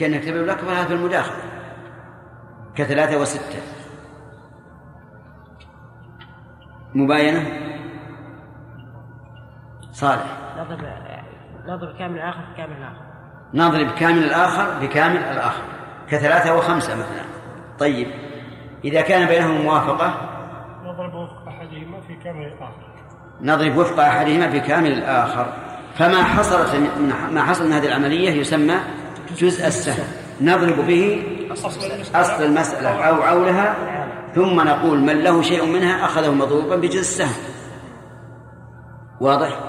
كأن نكتب الأكبر هذا في المداخلة. كثلاثة وستة. مباينة؟ صالح. نضرب نضرب كامل الآخر بكامل الآخر. نضرب كامل الآخر بكامل الآخر. كثلاثة وخمسة مثلا. طيب. إذا كان بينهم موافقة؟ نضرب وفق أحدهما في كامل الآخر. نضرب وفق أحدهما في كامل الآخر. فما حصلت من ما حصل من هذه العملية يسمى جزء السهم. نضرب به أصل المسألة أو عولها ثم نقول من له شيء منها أخذه مضروبا بجزء السهم. واضح؟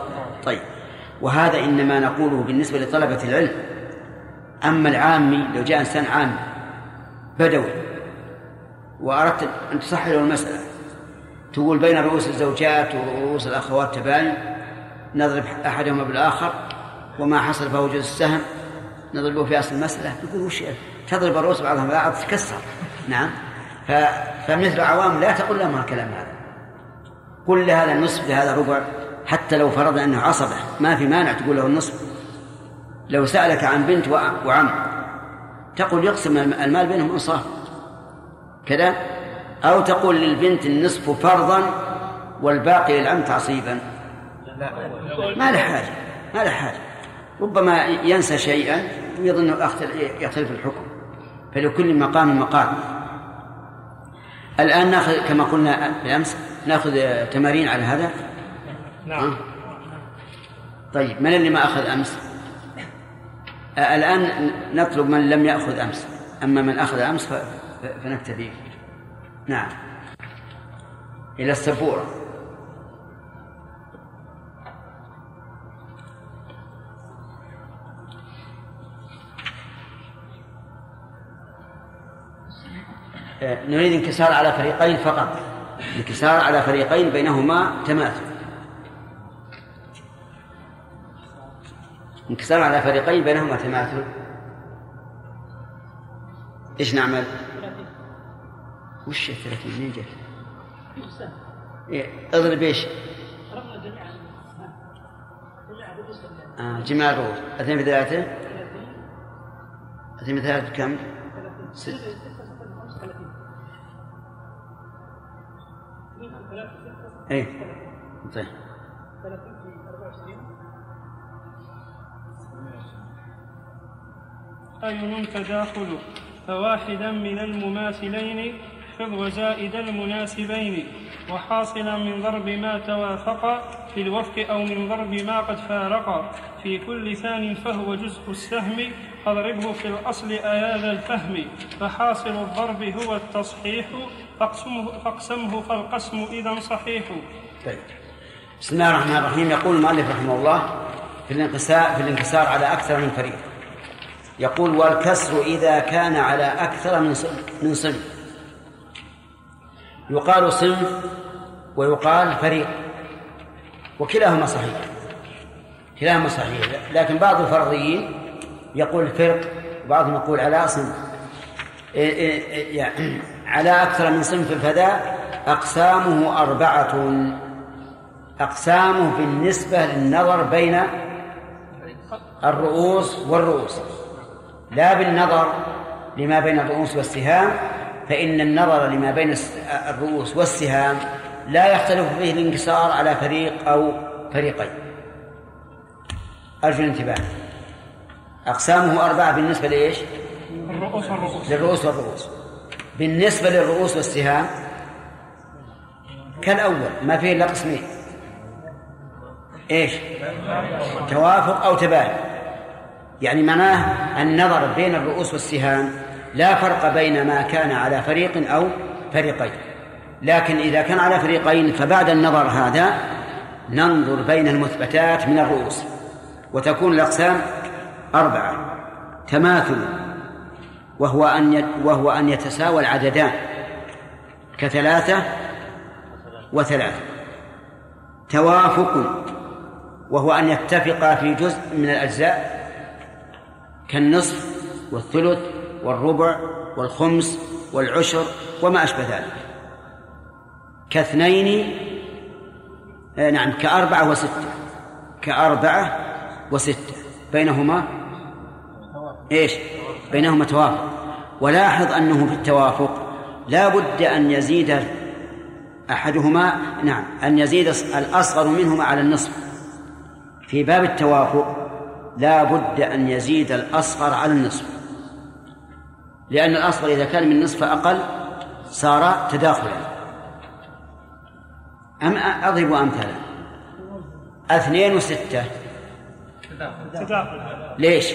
طيب. وهذا إنما نقوله بالنسبة لطلبة العلم. أما العامي لو جاء إنسان عام بدوي وأردت أن تصحح له المسألة تقول بين رؤوس الزوجات ورؤوس الأخوات تباين نضرب أحدهما بالآخر وما حصل فهو جزء السهم. نضربه في أصل المسألة. يقول وش تضرب الرؤوس بعضها بعض تكسر. نعم. ف... فمثل عوام لا تقول لهم الكلام هذا. قل لهذا النصف لهذا ربع حتى لو فرض أنه عصبة. ما في مانع تقول له النصف. لو سألك عن بنت وعم تقول يقسم المال بينهم إنصاف. كذا؟ أو تقول للبنت النصف فرضا والباقي للعم تعصيبا. ما له حاجة. ما له حاجة. ربما ينسى شيئا ويظن يختلف الحكم. فلكل مقام مقام. الآن ناخذ كما قلنا بالأمس نأخذ تمارين على هذا؟ نعم. طيب من اللي ما أخذ أمس؟ الآن نطلب من لم يأخذ أمس. أما من أخذ أمس فنكتفي نعم. إلى السبورة. نريد انكسار على فريقين فقط انكسار على فريقين بينهما تماثل انكسار على فريقين بينهما تماثل إيش نعمل؟ وش الثلاثين منين جت؟ إيه اضرب إيش؟ آه جماع اثنين في ثلاثة اثنين في ثلاثة كم؟ ست إيه. طيب. أي تداخل فواحدا من المماثلين خذ وزائد المناسبين وحاصلا من ضرب ما توافق في الوفق أو من ضرب ما قد فارق. في كل ثان فهو جزء السهم فاضربه في الأصل أياد الفهم. فحاصل الضرب هو التصحيح فاقسمه, فاقسمه فالقسم إذا صحيح. طيب. بسم الله الرحمن الرحيم. يقول المؤلف رحمه الله في الانكسار في الانكسار على أكثر من فريق. يقول والكسر إذا كان على أكثر من من صنف. يقال صنف ويقال فريق وكلاهما صحيح كلاهما صحيح لكن بعض الفرضيين يقول فرق وبعضهم يقول على صنف. إيه، إيه، إيه، يعني على أكثر من صنف فذا أقسامه أربعة. أقسامه بالنسبة للنظر بين الرؤوس والرؤوس لا بالنظر لما بين الرؤوس والسهام فإن النظر لما بين الرؤوس والسهام لا يختلف فيه الانكسار على فريق أو فريقين. أرجو الانتباه. أقسامه أربعة بالنسبة لإيش؟ الرؤوس والرؤوس. للرؤوس والرؤوس. بالنسبة للرؤوس والسهام كالأول ما فيه إلا قسمين. إيش؟ توافق أو تباين يعني معناه النظر بين الرؤوس والسهام لا فرق بين ما كان على فريق أو فريقين. لكن إذا كان على فريقين فبعد النظر هذا ننظر بين المثبتات من الرؤوس. وتكون الأقسام أربعة. تماثل وهو أن وهو أن يتساوى العددان كثلاثة وثلاثة. توافق وهو أن يتفقا في جزء من الأجزاء. كالنصف والثلث والربع والخمس والعشر وما أشبه ذلك. كاثنين آه نعم كأربعة وستة. كأربعة وستة. بينهما؟ إيش؟ بينهما توافق. ولاحظ أنه في التوافق لا بد أن يزيد أحدهما نعم أن يزيد الأصغر منهما على النصف. في باب التوافق لا بد أن يزيد الأصغر على النصف. لأن الأصغر إذا كان من نصف أقل صار تداخلا. أم أضرب أمثالا. اثنين وستة. تداخل. ليش؟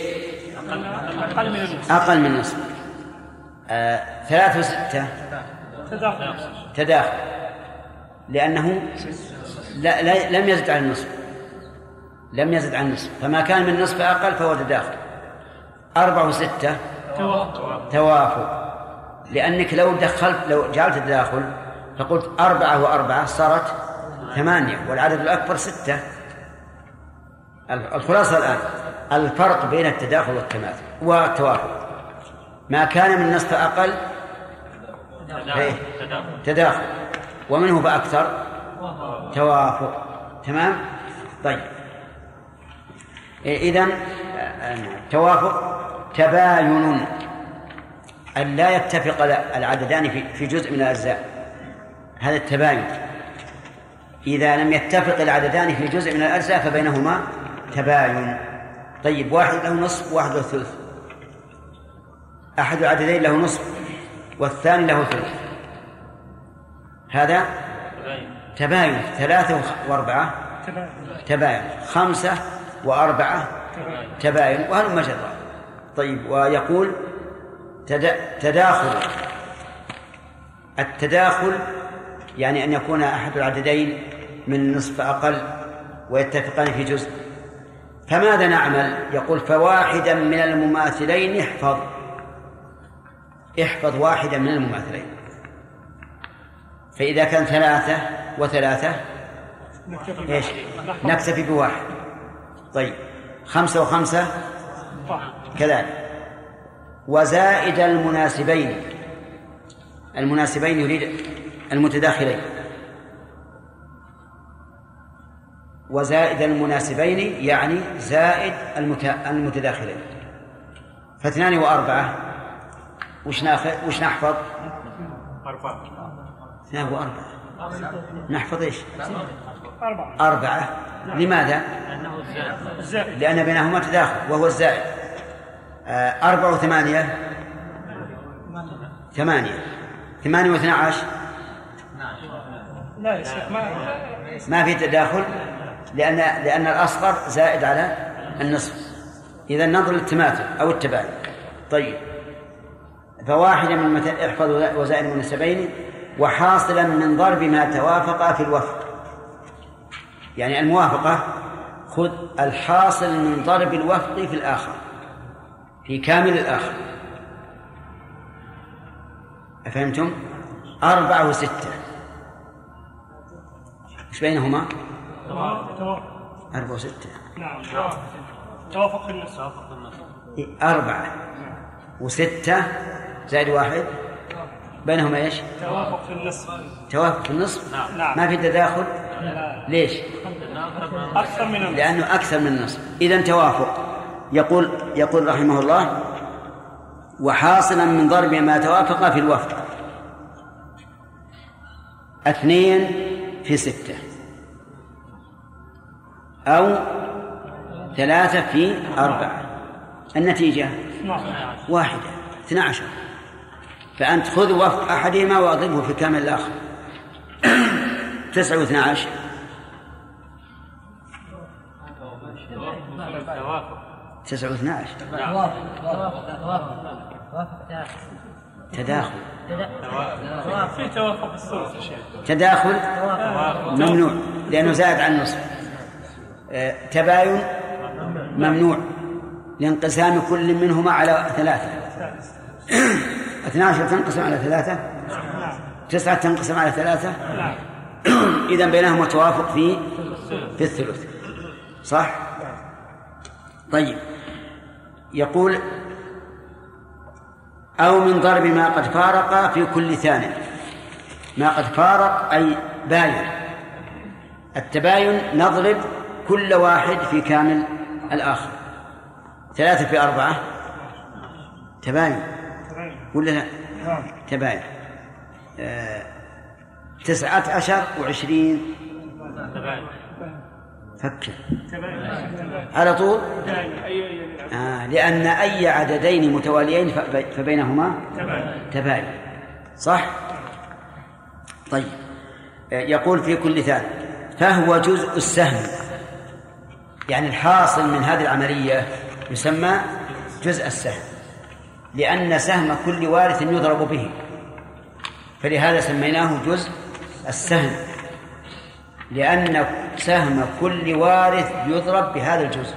أقل من النصف. أقل من نصف آه ثلاثة وستة. تداخل. تداخل. لأنه لا لا لم يزد عن النصف. لم يزد عن النصف. فما كان من نصف أقل فهو تداخل. أربعة وستة. توافق. لأنك لو دخلت لو جعلت التداخل فقلت أربعة وأربعة صارت ثمانية والعدد الأكبر ستة. الخلاصة الآن الفرق بين التداخل والتماثل والتوافق ما كان من نصف أقل؟ إيه؟ تداخل. ومنه فأكثر توافق. تمام؟ طيب. إذا توافق. تباين أن لا يتفق العددان في جزء من الأجزاء. هذا التباين. إذا لم يتفق العددان في جزء من الأجزاء فبينهما تباين. طيب واحد له نصف وواحد له ثلث. أحد العددين له نصف والثاني له ثلث. هذا تباين. ثلاثة وأربعة تباين. خمسة وأربعة تباين. وهل مجرى طيب ويقول تداخل. التداخل يعني أن يكون أحد العددين من نصف أقل ويتفقان في جزء. فماذا نعمل؟ يقول فواحدا من المماثلين احفظ. احفظ واحدا من المماثلين. فإذا كان ثلاثة وثلاثة إيش؟ نكتفي بواحد. طيب خمسة وخمسة؟ كذلك. وزائد المناسبين. المناسبين يريد المتداخلين. وزائد المناسبين يعني زائد المتداخلين. فاثنان وأربعة. وش ناخذ وش نحفظ؟ أربعة. اثنان وأربعة. نحفظ إيش؟ أربعة. أربعة. لماذا؟ لأنه الزائد. لأن بينهما تداخل وهو الزائد. أربعة وثمانية. ثمانية. ثمانية واثنى عشر لا ما في. تداخل لأن لأن الأصغر زائد على النصف. إذا ننظر للتماثل أو التباين. طيب. فواحدة من احفظ وزائد المنسبين وحاصلا من ضرب ما توافق في الوفق. يعني الموافقة خذ الحاصل من ضرب الوفق في الآخر. في كامل الآخر. أفهمتم؟ أربعة وستة. إيش بينهما؟ أربعة وستة. نعم توافق في النص. أربعة وستة زائد واحد. بينهما إيش؟ توافق في النصف توافق في النصف؟ نعم. ما في تداخل؟ ليش؟ أكثر من النصف لأنه أكثر من النصف إذا توافق. يقول يقول رحمه الله وحاصلا من ضرب ما توافق في الوفق اثنين في ستة. أو ثلاثة في أربعة. النتيجة واحدة اثنى عشر. فأنت خذ وفق أحدهما وأضربه في كامل الآخر. تسعة واثنى عشر. تسعة واثنى عشر تداخل. الثلث تداخل ممنوع لأنه زاد عن النصف آه، تباين ممنوع لانقسام كل منهما على ثلاثة. اثنى عشر تنقسم على ثلاثة؟ تسعة تنقسم على ثلاثة؟ إذا بينهما توافق في في الثلث. صح؟ طيب. يقول أو من ضرب ما قد فارق في كل ثاني. ما قد فارق أي باين. التباين نضرب كل واحد في كامل الآخر. ثلاثة في أربعة. تباين. ولا لا؟ تباين. آه، تسعة عشر وعشرين. فكر. على طول؟ آه لأن أي عددين متواليين فب- فبينهما تباين تباين صح؟ طيب. آه، يقول في كل ثالث فهو جزء السهم. يعني الحاصل من هذه العملية يسمى جزء السهم. لأن سهم كل وارث يضرب به. فلهذا سميناه جزء السهم. لأن سهم كل وارث يضرب بهذا الجزء.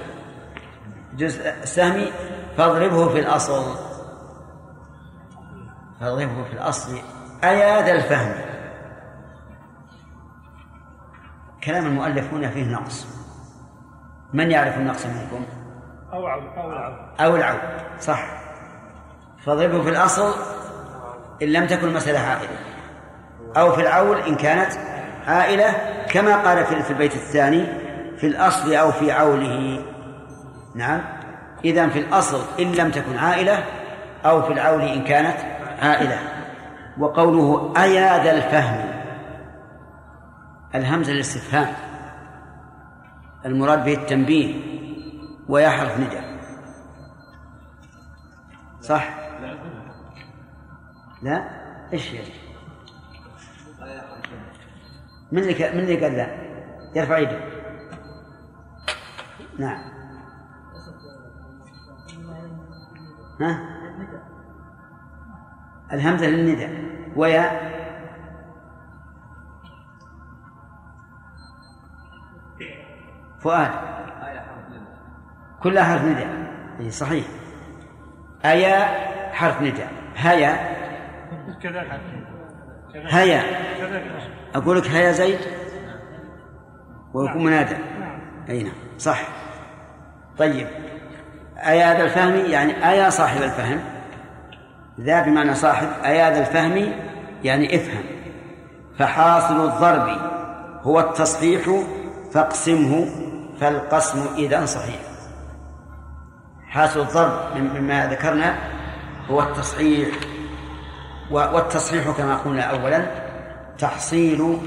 جزء السهم فاضربه في الأصل. فاضربه في الأصل. أيا ذا الفهم؟ كلام المؤلف هنا فيه نقص. من يعرف النقص منكم؟ أو عود أو العود. أو العود صح. فاضربه في الأصل إن لم تكن المسألة عائلة أو في العول إن كانت عائلة كما قال في البيت الثاني في الأصل أو في عوله. نعم. إذا في الأصل إن لم تكن عائلة أو في العول إن كانت عائلة. وقوله أيا ذا الفهم. الهمزة الاستفهام المراد به التنبيه ويا حرف ندى. صح؟ لا. إيش يعني؟ من اللي من اللي قال لا يرفع يده. نعم. ها؟ الهمزة للندى ويا. فؤاد. كلها حرف ندى اي صحيح. أيا حرف ندى هيا. كذلك كذلك هيا. أقول لك هيا زيد؟ ويكون منادى. أي نعم. صح. طيب. أيا ذا الفهم؟ يعني أيا صاحب الفهم؟ ذا بمعنى صاحب. أيا ذا الفهم؟ يعني افهم. فحاصل الضرب هو التصحيح فاقسمه فالقسم إذا صحيح. حاصل الضرب مما ذكرنا هو التصحيح. والتصحيح كما قلنا أولا تحصيل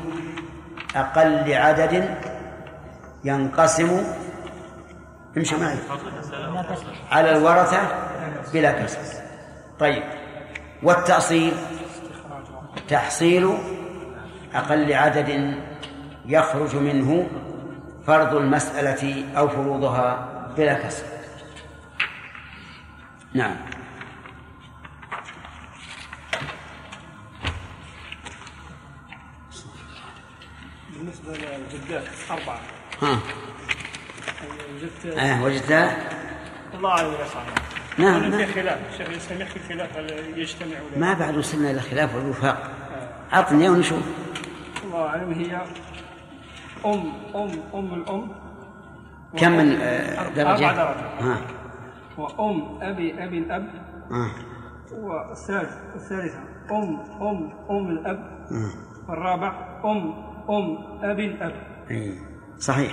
أقل عدد ينقسم امشي معي. على الورثة بلا كسر. طيب. والتأصيل تحصيل أقل عدد يخرج منه فرض المسألة أو فروضها بلا كسر. نعم. بالنسبة للجدات أربعة. ها. وجدت آه وجدتها الله صاحبي نعم، نعم. في خلاف الشيخ الإسلام يحكي الخلاف هل يجتمع ولا ما بعد وصلنا إلى الخلاف والوفاق. عطني ونشوف. الله أعلم هي أم أم أم الأم. كم من آه، أربع درجة؟ درجات ها. وأم أبي أبي الأب. ها. والثالث الثالثة أم أم أم الأب. ها. والرابع أم أم أبي الأب أي صحيح.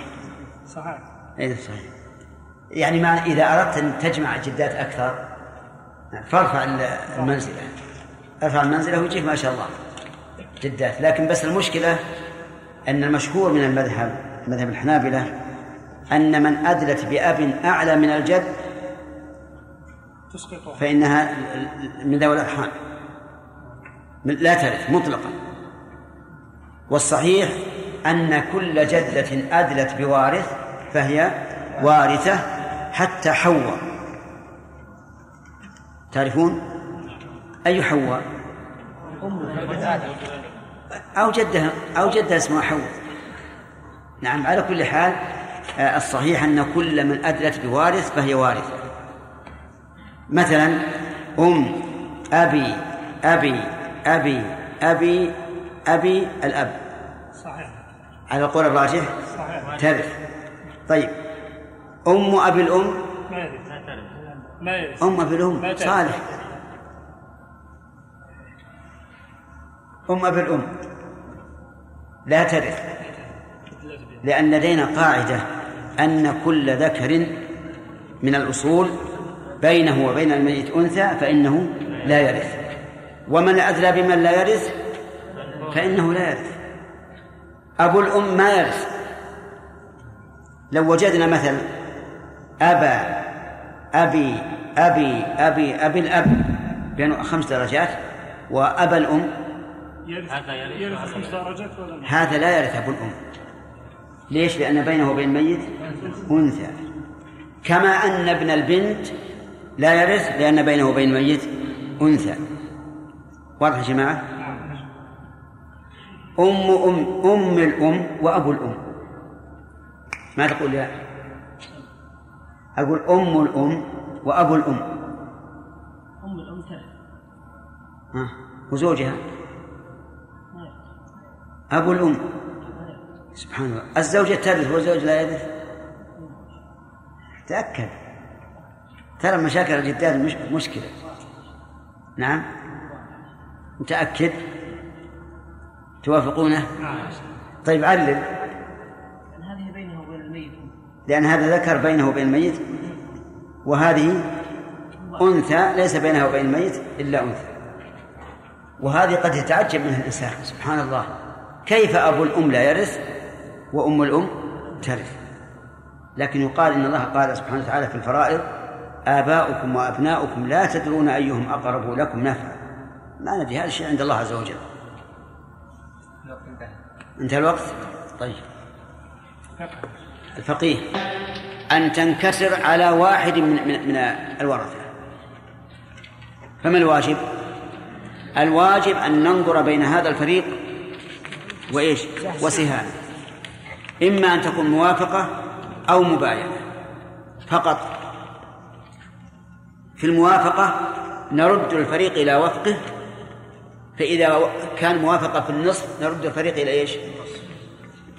صحيح. اي صحيح. يعني ما إذا أردت أن تجمع جدات أكثر فارفع ال- المنزلة. ارفع المنزلة ويجيك ما شاء الله جدات. لكن بس المشكلة أن المشهور من المذهب مذهب الحنابلة أن من أدلت بأب أعلى من الجد تسقطه فإنها من ذوي الأرحام. من- لا ترث مطلقا. والصحيح أن كل جدة أدلت بوارث فهي وارثة حتى حواء. تعرفون؟ أي حواء؟ أو جدها أو جدها اسمها حواء. نعم على كل حال آه، الصحيح أن كل من أدلت بوارث فهي وارثة. مثلا أم أبي أبي أبي أبي أبي الأب. صحيح. على القول الراجح؟ صحيح. ترث طيب. أم أبي الأم؟ ما يرث ما يرث أم أبي الأم. ترث. صالح. أم أبي الأم. لا ترث لأن لدينا قاعدة أن كل ذكر من الأصول بينه وبين الميت أنثى فإنه لا يرث. ومن أدلى بمن لا يرث؟ فإنه لا يرث أبو الأم ما يرث لو وجدنا مثلا أبا أبي أبي أبي أبي الأب بين خمس درجات وأبا الأم يرث خمس درجات ولا لا؟ هذا لا يرث أبو الأم ليش؟ لأن بينه وبين الميت أنثى كما أن ابن البنت لا يرث لأن بينه وبين الميت أنثى واضح يا جماعة؟ أم أم أم الأم وأبو الأم. ما تقول يا أقول أم الأم وأبو الأم. أم الأم ترث ها؟ وزوجها؟ أبو الأم. سبحان الله. الزوجة ترث والزوج لا يرث تأكد. ترى مشاكل الجدات مش مشكلة. نعم. متأكد؟ توافقونه؟ طيب علل. لأن هذه بينه وبين الميت. لأن هذا ذكر بينه وبين الميت. وهذه أنثى ليس بينها وبين الميت إلا أنثى. وهذه قد يتعجب منها الإنسان. سبحان الله. كيف أبو الأم لا يرث وأم الأم ترث؟ لكن يقال إن الله قال سبحانه وتعالى في الفرائض آباؤكم وأبناؤكم لا تدرون أيهم أقرب لكم نفعا. ما ندري هذا الشيء عند الله عز وجل. انتهى الوقت؟ طيب. الفقيه أن تنكسر على واحد من من, من الورثة. فما الواجب؟ الواجب أن ننظر بين هذا الفريق وإيش؟ وسهام. إما أن تكون موافقة أو مباينة. فقط في الموافقة نرد الفريق إلى وفقه فإذا كان موافقة في النصف نرد الفريق إلى إيش؟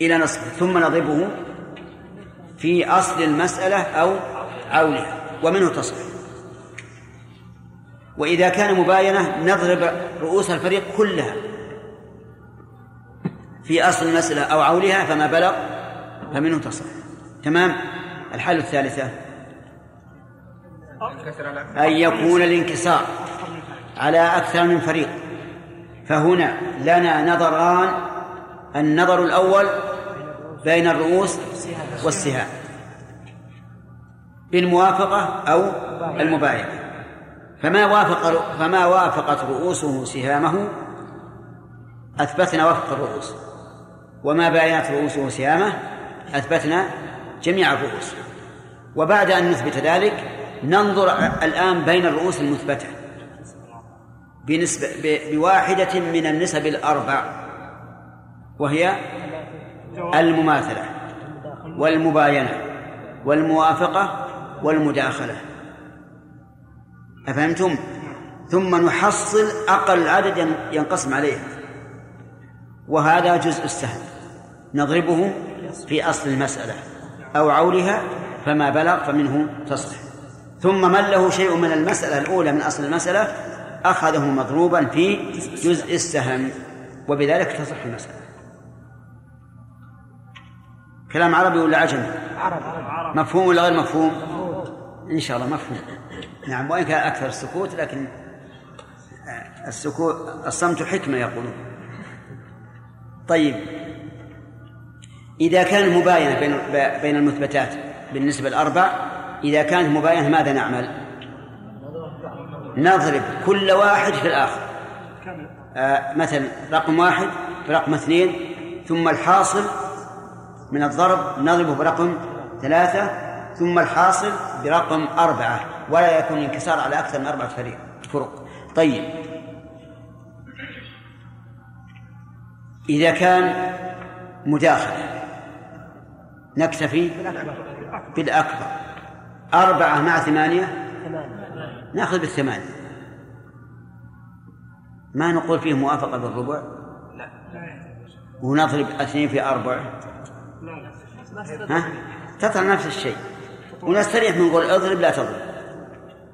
إلى نصف ثم نضربه في أصل المسألة أو عولها ومنه تصح وإذا كان مباينة نضرب رؤوس الفريق كلها في أصل المسألة أو عولها فما بلغ فمنه تصح تمام؟ الحالة الثالثة أن يكون الانكسار على أكثر من فريق. فهنا لنا نظران النظر الأول بين الرؤوس والسهام. بالموافقة أو المبايعة. فما وافق فما وافقت رؤوسه سهامه؟ أثبتنا وفق الرؤوس. وما باينت رؤوسه سهامه؟ أثبتنا جميع الرؤوس. وبعد أن نثبت ذلك ننظر الآن بين الرؤوس المثبتة. بنسبة بواحدة من النسب الأربع وهي المماثلة والمباينة والموافقة والمداخلة. أفهمتم؟ ثم نحصل أقل عدد ينقسم عليها وهذا جزء السهم نضربه في أصل المسألة أو عولها فما بلغ فمنه تصح. ثم من له شيء من المسألة الأولى من أصل المسألة؟ أخذه مضروبا في جزء السهم وبذلك تصح المسألة كلام عربي ولا عجمي؟ عرب مفهوم ولا غير مفهوم؟ إن شاء الله مفهوم نعم وإن كان أكثر السكوت لكن السكوت الصمت حكمة يقولون طيب إذا كان المباينة بين بين المثبتات بالنسبة الأربع إذا كانت مباينة ماذا نعمل؟ نضرب كل واحد في الآخر. آه مثلا رقم واحد برقم اثنين ثم الحاصل من الضرب نضربه برقم ثلاثة ثم الحاصل برقم أربعة ولا يكون انكسار على أكثر من أربعة فريق فرق. طيب. إذا كان مداخلة نكتفي بالأكبر. أربعة مع ثمانية نأخذ بالثمانية. ما نقول فيه موافقة بالربع ونضرب اثنين في أربع. ها؟ تطلع نفس الشيء. ونستريح من نقول اضرب لا تضرب.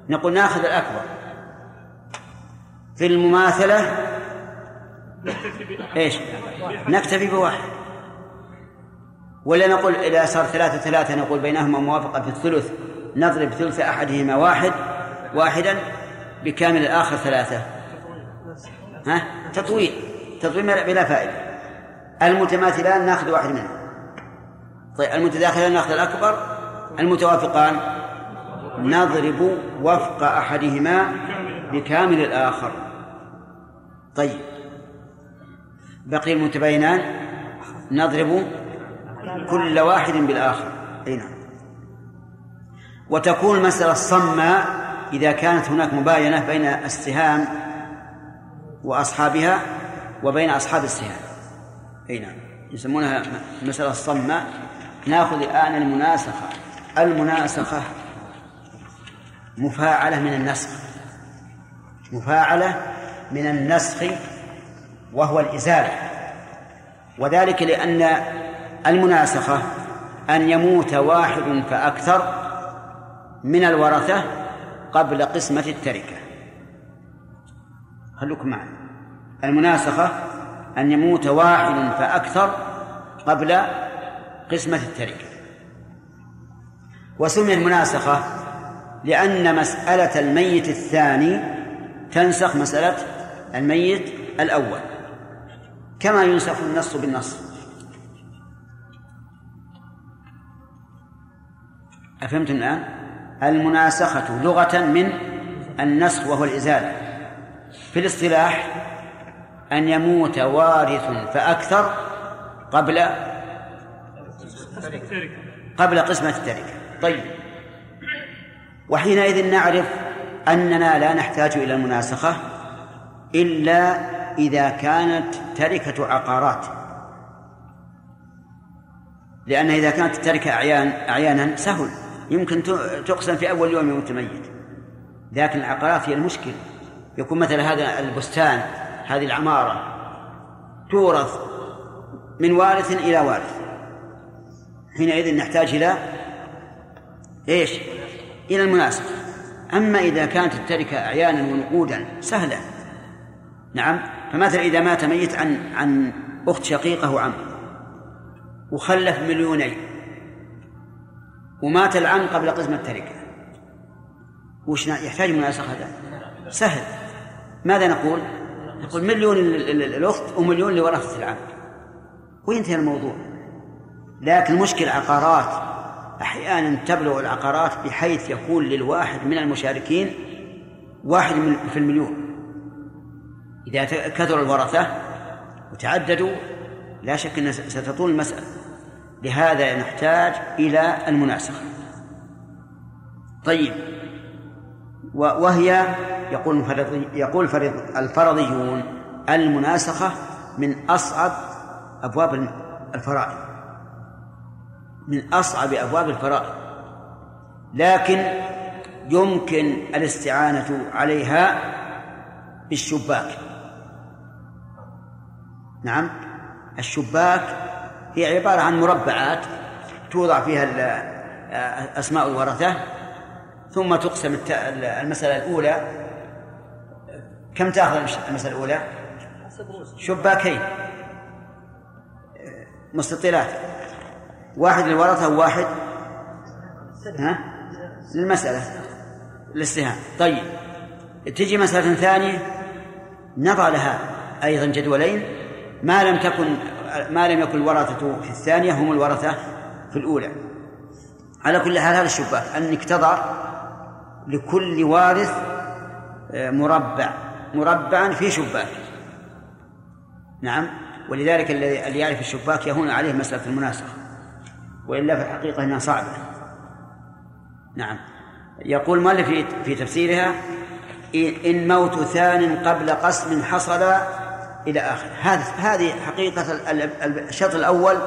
نقول نأخذ الأكبر. في المماثلة إيش؟ نكتفي بواحد. ولا نقول إذا صار ثلاثة ثلاثة نقول بينهما موافقة في الثلث نضرب ثلث أحدهما واحد. واحدا بكامل الآخر ثلاثة. ها؟ تطويل. تطويل بلا فائدة. المتماثلان ناخذ واحد منهم. طيب المتداخلان ناخذ الأكبر المتوافقان. نضرب وفق أحدهما بكامل الآخر. طيب. بقي المتباينان. نضرب كل واحد بالآخر. أي نعم. وتكون المسألة الصماء إذا كانت هناك مباينة بين السهام وأصحابها وبين أصحاب السهام. أي نعم. يسمونها مسألة الصماء نأخذ الآن المناسخة. المناسخة مفاعلة من النسخ. مفاعلة من النسخ وهو الإزالة. وذلك لأن المناسخة أن يموت واحد فأكثر من الورثة قبل قسمة التركة. خلوكم معي. المناسخة أن يموت واحد فأكثر قبل قسمة التركة. وسمي المناسخة لأن مسألة الميت الثاني تنسخ مسألة الميت الأول. كما ينسخ النص بالنص. أفهمتم الآن؟ المناسخة لغة من النسخ وهو الإزالة. في الاصطلاح أن يموت وارث فأكثر قبل قبل قسمة التركة. طيب. وحينئذ نعرف أننا لا نحتاج إلى المناسخة إلا إذا كانت تركة عقارات. لأن إذا كانت التركة أعيان أعيانا سهل. يمكن تقسم في أول يوم يوم الميت لكن العقارات هي المشكلة. يكون مثل هذا البستان هذه العمارة تورث من وارث إلى وارث. حينئذ نحتاج إلى إيش؟ إلى المناسبة أما إذا كانت التركة أعيانا ونقودا سهلة. نعم؟ فمثلا إذا مات ميت عن عن أخت شقيقة وعم وخلف مليونين ومات العم قبل قسم التركة. وش يحتاج مناسخة هذا؟ سهل. ماذا نقول؟ نقول مليون للأخت ومليون لورثة العم وينتهي الموضوع. لكن مشكل عقارات. أحيانا تبلغ العقارات بحيث يكون للواحد من المشاركين واحد في المليون. إذا كثر الورثة وتعددوا لا شك أن ستطول المسألة. لهذا نحتاج إلى المناسخة. طيب. وهي يقول يقول الفرضيون المناسخة من أصعب أبواب الفرائض. من أصعب أبواب الفرائض. لكن يمكن الاستعانة عليها بالشباك. نعم. الشباك هي عبارة عن مربعات توضع فيها أسماء الورثة ثم تقسم المسألة الأولى. كم تأخذ المسألة الأولى؟ شباكين. مستطيلات. واحد للورثة وواحد ها؟ للمسألة للسهام طيب تجي مسألة ثانية. نضع لها أيضا جدولين. ما لم تكن ما لم يكن الورثة في الثانية هم الورثة في الأولى. على كل حال هذا الشباك أنك تضع لكل وارث آه، مربع. مربعا في شباك. نعم. ولذلك الذي يعرف الشباك يهون عليه مسألة المناسخة. وإلا في الحقيقة إنها صعبة. نعم. يقول مالك في تفسيرها إن موت ثان قبل قسم حصل إلى آخره هذه هذه حقيقة الشرط الأول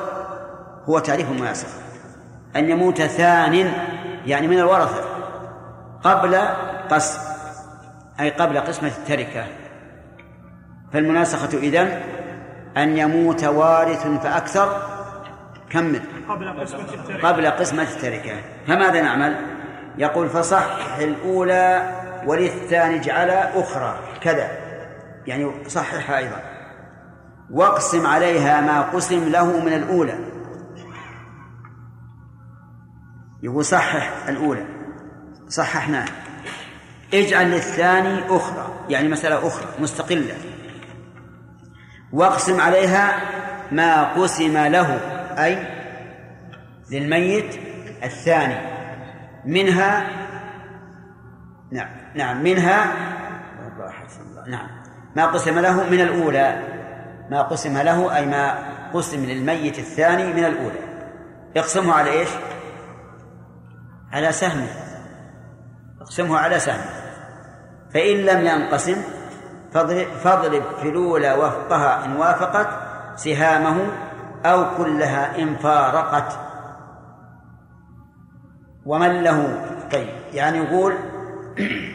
هو تعريف المناسخة أن يموت ثان يعني من الورثة قبل قسم أي قبل قسمة التركة. فالمناسخة إذن أن يموت وارث فأكثر كمل قبل قسمة التركة. قبل قسمة التركة. فماذا نعمل؟ يقول فصحح الأولى وللثاني اجعل أخرى. كذا. يعني صححها أيضا. واقسم عليها ما قسم له من الأولى. يقول صحح الأولى. صححناه اجعل للثاني أخرى. يعني مسألة أخرى مستقلة. واقسم عليها ما قسم له أي للميت الثاني. منها نعم نعم منها نعم. ما قسم له من الأولى. ما قسم له أي ما قسم للميت الثاني من الأولى. اقسمه على إيش؟ على سهم اقسمه على سهم فإن لم ينقسم فاضرب في الأولى وفقها إن وافقت سهامه أو كلها إن فارقت. ومن له؟ طيب يعني يقول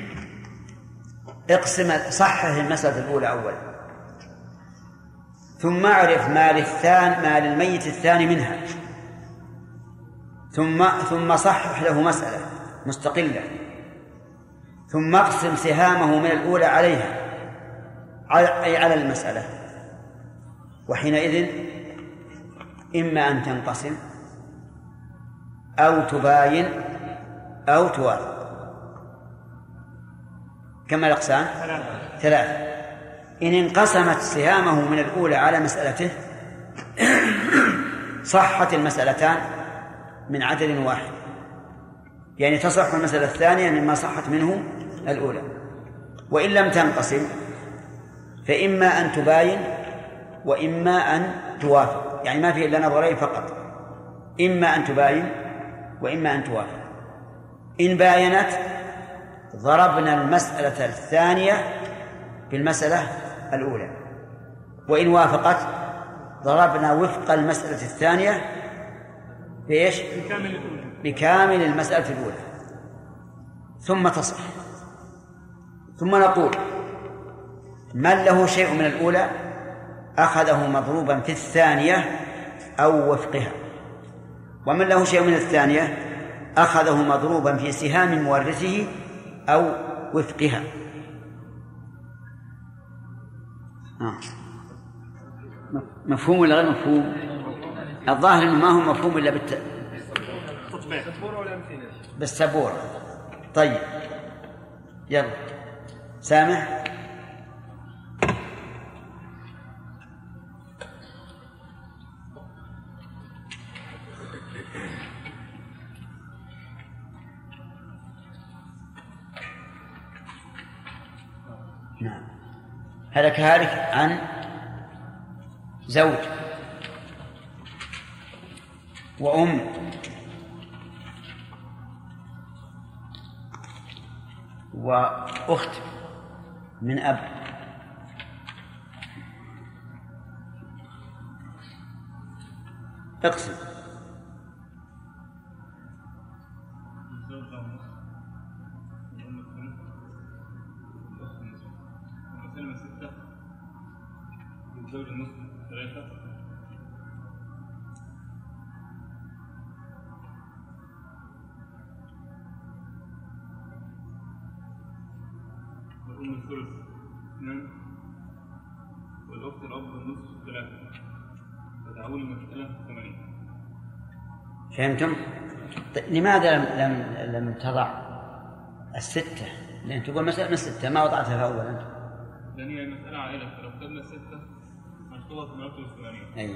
اقسم صحح المسألة الأولى أولا ثم اعرف ما للثاني ما للميت الثاني منها. ثم ثم صحح له مسألة مستقلة. ثم اقسم سهامه من الأولى عليها. أي على المسألة. وحينئذ إما أن تنقسم أو تباين أو توافق كم الأقسام؟ ثلاثة. إن انقسمت سهامه من الأولى على مسألته صحت المسألتان من عدد واحد. يعني تصح المسألة الثانية مما صحت منه الأولى. وإن لم تنقسم فإما أن تباين وإما أن توافق. يعني ما في إلا نظرين فقط. إما أن تباين وإما أن توافق. إن باينت ضربنا المسألة الثانية بالمسألة الأولى. وإن وافقت ضربنا وفق المسألة الثانية بإيش؟ بكامل بكامل المسألة الأولى. ثم تصح. ثم نقول من له شيء من الأولى أخذه مضروبا في الثانية أو وفقها. ومن له شيء من الثانية أخذه مضروبا في سهام مورثه أو وفقها. آه. مفهوم ولا غير مفهوم؟ الظاهر إنه ما هو مفهوم إلا بالت... بالسبورة. طيب. يلا. سامح؟ هلك هالك عن زوج وأم. وأخت من أب. اقسم. الزوج المسلم ثلاثة والأم الثلث اثنان والأخت الأب النصف ثلاثة فتعول المسألة ثمانية فهمتم؟ طيب لماذا لم لم لم تضع الستة؟ لأن تقول مسألة من الستة ما وضعتها أولا لأن هي مسألة عائلة فلو كتبنا الستة أي.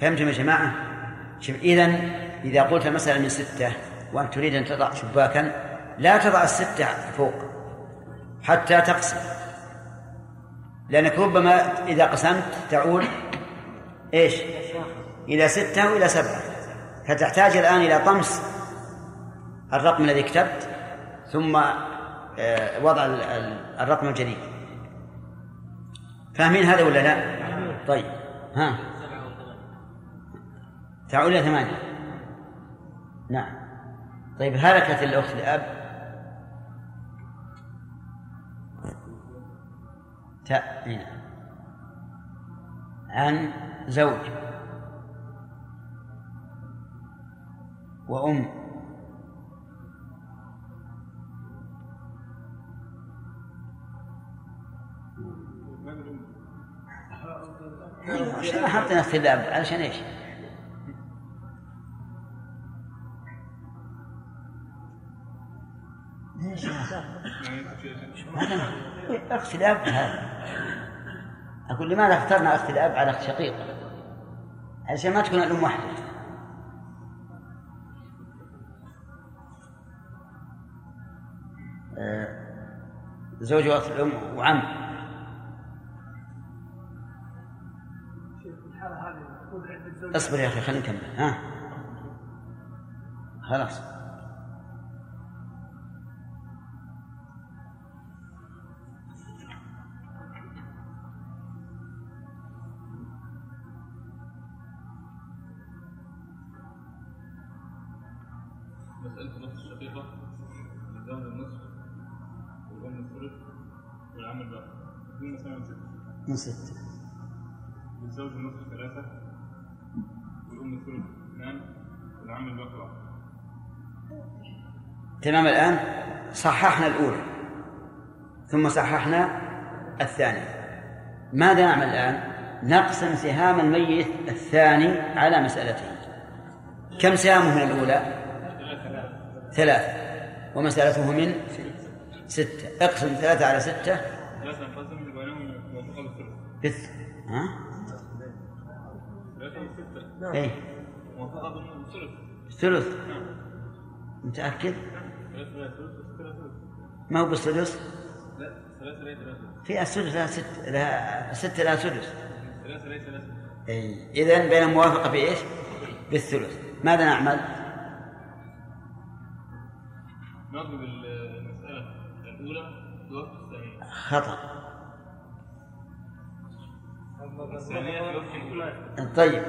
فهمتم يا جماعة؟ شوف إذا إذا قلت مسألة من ستة وأنت تريد أن تضع شباكا لا تضع الستة فوق حتى تقسم. لأنك ربما إذا قسمت تعود إيش؟ إلى ستة وإلى سبعة. فتحتاج الآن إلى طمس الرقم الذي كتبت ثم آه، وضع ال- ال- الرقم الجديد. فاهمين هذا ولا لا؟ طيب. ها. تعود إلى ثمانية نعم. طيب هلكت الأخت الأب تاء هنا عن زوج. وأم. حطينا في الأب علشان إيش؟ الأب هذا. أقول لماذا اخترنا أخت الأب على أخت شقيق؟ عشان ما تكون الأم واحدة. آه، زوج وأخت الأم وعم. اصبر يا أخي خلينا نكمل. ها؟ خلاص. مسألة الشقيقة الزوج النصف والأم الثلث والعم الباقي اثنين مسألة من ستة. من للزوج النصف ثلاثة تمام الآن؟ صححنا الأولى ثم صححنا الثانية ماذا نعمل الآن؟ نقسم سهام الميت الثاني على مسألته. كم سهامه من الأولى؟ ثلاثة. ومسألته من؟ ستة. اقسم ثلاثة على ستة. بث ها؟ ثلاثة وستة. إيه. موافقة بالثلث ثلث متأكد؟ ثلث لا ثلث ما هو بالسدس؟ لا ثلاثة لا ثلث في السدس لها ست لها ستة لها سدس ثلاثة لا ثلث اي إذا بين الموافقة بإيش؟ بالثلث. ماذا نعمل؟ نضرب المسألة الأولى بوقت الثانية خطأ. الثانية طيب.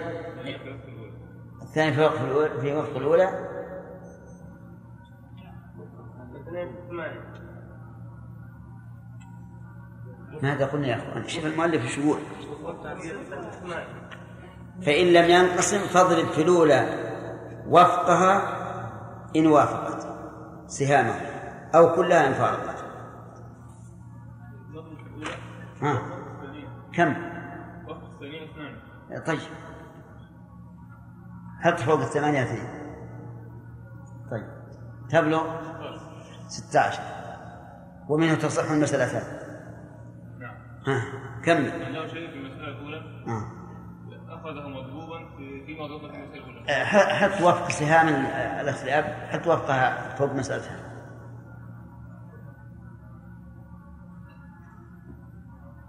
الثاني في وقت الأولى. في وقت الأولى ماذا قلنا يا أخوان؟ شوف المؤلف ثمانية. فإن لم ينقسم فاضرب في الأولى وفقها إن وافقت سهامه أو كلها إن فارقت. ها؟ كم؟ طيب. حط فوق الثمانية اثنين طيب. تبلغ 16 ومنه تصح المسألتان نعم. ها كمل. من له شيء في المسألة الأولى. أخذه مضروبا في في المسألة الأولى. أه، حط وفق سهام ال- الأخت الأب حط وفقها فوق مسألتها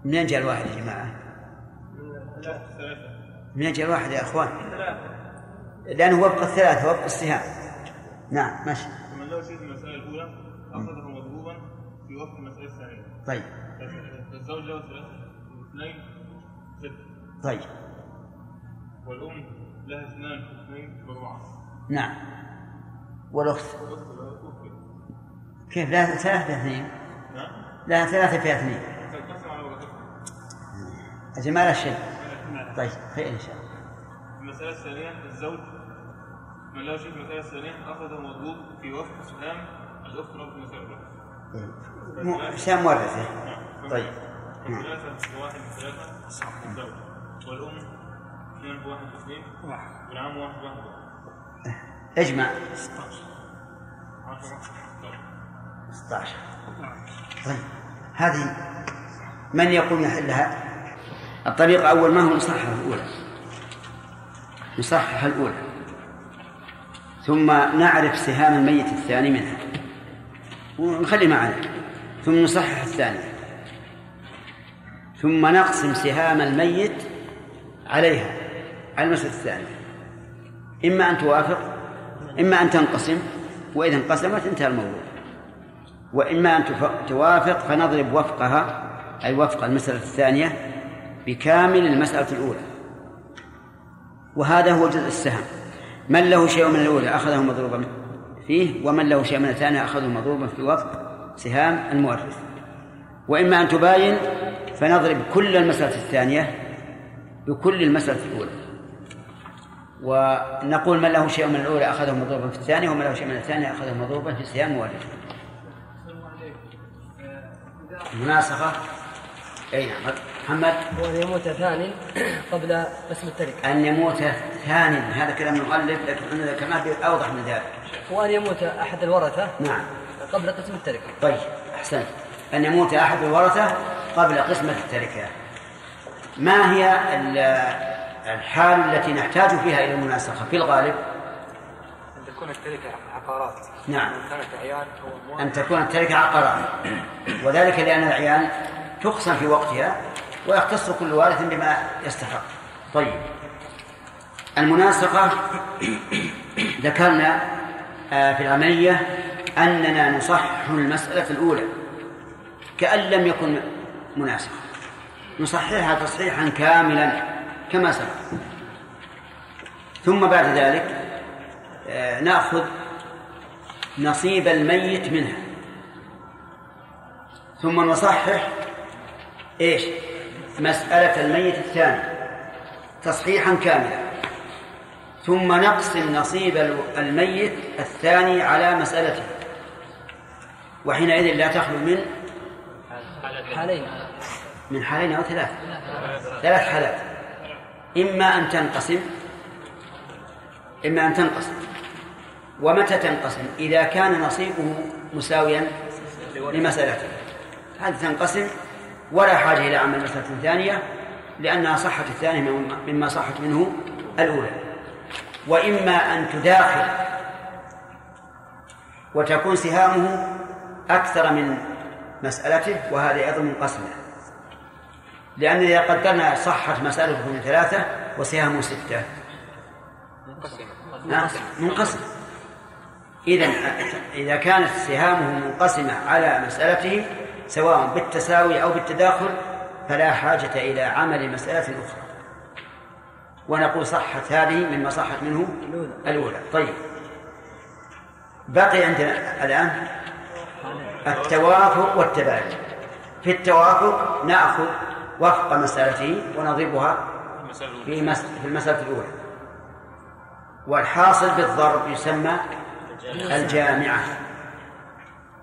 منين جاء الواحد يا جماعة؟ ثلاثة. منين جاء الواحد يا أخوان؟ لأنه وفق الثلاثة وفق السهام. نعم ماشي. ومن له شيء في المسألة الأولى أخذه مضروبا في وقت المسألة الثانية. طيب. فالزوج له ثلاثة واثنين ستة طيب. والأم لها اثنان اثنين بأربعة نعم. والأخت؟ كيف؟ لها ثلاثة في اثنين. نعم. لها ثلاثة في اثنين. ورقتها أجل ما لا شيء. طيب خير إن شاء الله. المسألة الثانية الزوج. من له شيء في المسألة الثانية أخذه مضروب في وفق سهام الأخت رب المسألة الأولى طيب. سهام ورثة طيب. نعم. ثلاثة واحد ثلاثة الزوج. والأم اثنين واحد اثنين والعم واحد واحد اجمع. عشرة. 16 طيب. هذه من يقول يحلها؟ الطريقة أول ما هو نصحح الأولى. نصحح الأولى. ثم نعرف سهام الميت الثاني منها. ونخلي معنا. ثم نصحح الثانية ثم نقسم سهام الميت عليها. على المسألة الثانية. إما أن توافق إما أن تنقسم وإذا انقسمت انتهى الموضوع. وإما أن توافق فنضرب وفقها أي وفق المسألة الثانية بكامل المسألة الأولى. وهذا هو جزء السهم. من له شيء من الأولى أخذه مضروبا فيه ومن له شيء من الثانية أخذه مضروبا في وفق سهام المورث وإما أن تباين فنضرب كل المسألة الثانية بكل المسألة الأولى. ونقول من له شيء من الأولى أخذه مضروبا في الثانية ومن له شيء من الثانية أخذه مضروبا في سهام المورث مناسخة؟ أي نعم. محمد. وأن يموت ثاني قبل قسم التركة أن يموت ثاني هذا كلام المؤلف لكن عندنا ذكرناه أوضح من ذلك. وأن يموت أحد الورثة نعم. قبل قسم التركة طيب أحسنت. أن يموت أحد الورثة قبل قسمة التركة ما هي ال- الحال التي نحتاج فيها إلى المناسخة في الغالب؟ أن تكون التركة عقارات. نعم. إن كانت أعيان أو أموال أن تكون التركة عقارات. وذلك لأن الأعيان تقسم في وقتها. ويختص كل وارث بما يستحق. طيب. المناسقة ذكرنا آه، في العملية أننا نصحح المسألة الأولى. كأن لم يكن مناسقة نصححها تصحيحا كاملا كما سبق. ثم بعد ذلك آه، نأخذ نصيب الميت منها. ثم نصحح إيش؟ مسألة الميت الثاني تصحيحا كاملا. ثم نقسم نصيب الميت الثاني على مسألته وحينئذ لا تخلو من حالين. من حالين أو ثلاث. ثلاث حالات. إما أن تنقسم إما أن تنقسم. ومتى تنقسم؟ إذا كان نصيبه مساويا لمسألته هذه تنقسم؟ ولا حاجة إلى عمل مسألة ثانية لأنها صحت الثانية مما- صحت منه الأولى. وإما أن تداخل وتكون سهامه أكثر من مسألته وهذا أيضا من قسمه لأن إذا قدرنا صحت مسألته من ثلاثة وسهامه ستة. نعم منقسم إذا إذا كانت سهامه منقسمة على مسألته سواء بالتساوي أو بالتداخل فلا حاجة إلى عمل مسألة أخرى. ونقول صحت هذه مما صحت منه الأولى. طيب. بقي عندنا الآن التوافق والتباين في التوافق نأخذ وفق مسألته ونضربها في مس- في المسألة الأولى. والحاصل بالضرب يسمى الجامعة.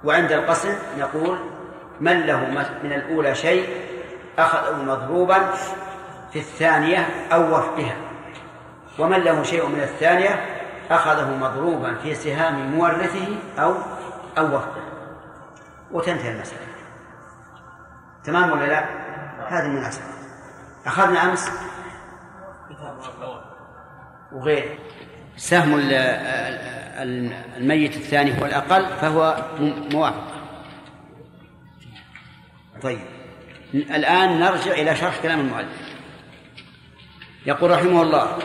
وعند القسم نقول من له من الأولى شيء أخذه مضروبا في الثانية أو وفقها. ومن له شيء من الثانية أخذه مضروبا في سهام مورثه أو أو وفقه. وتنتهي المسألة. تمام ولا لا؟ هذه المناسبة. أخذنا أمس؟ وغير. سهم ال- ال- الميت الثاني هو الأقل فهو موافق طيب. الآن نرجع إلى شرح كلام المؤلف. يقول رحمه الله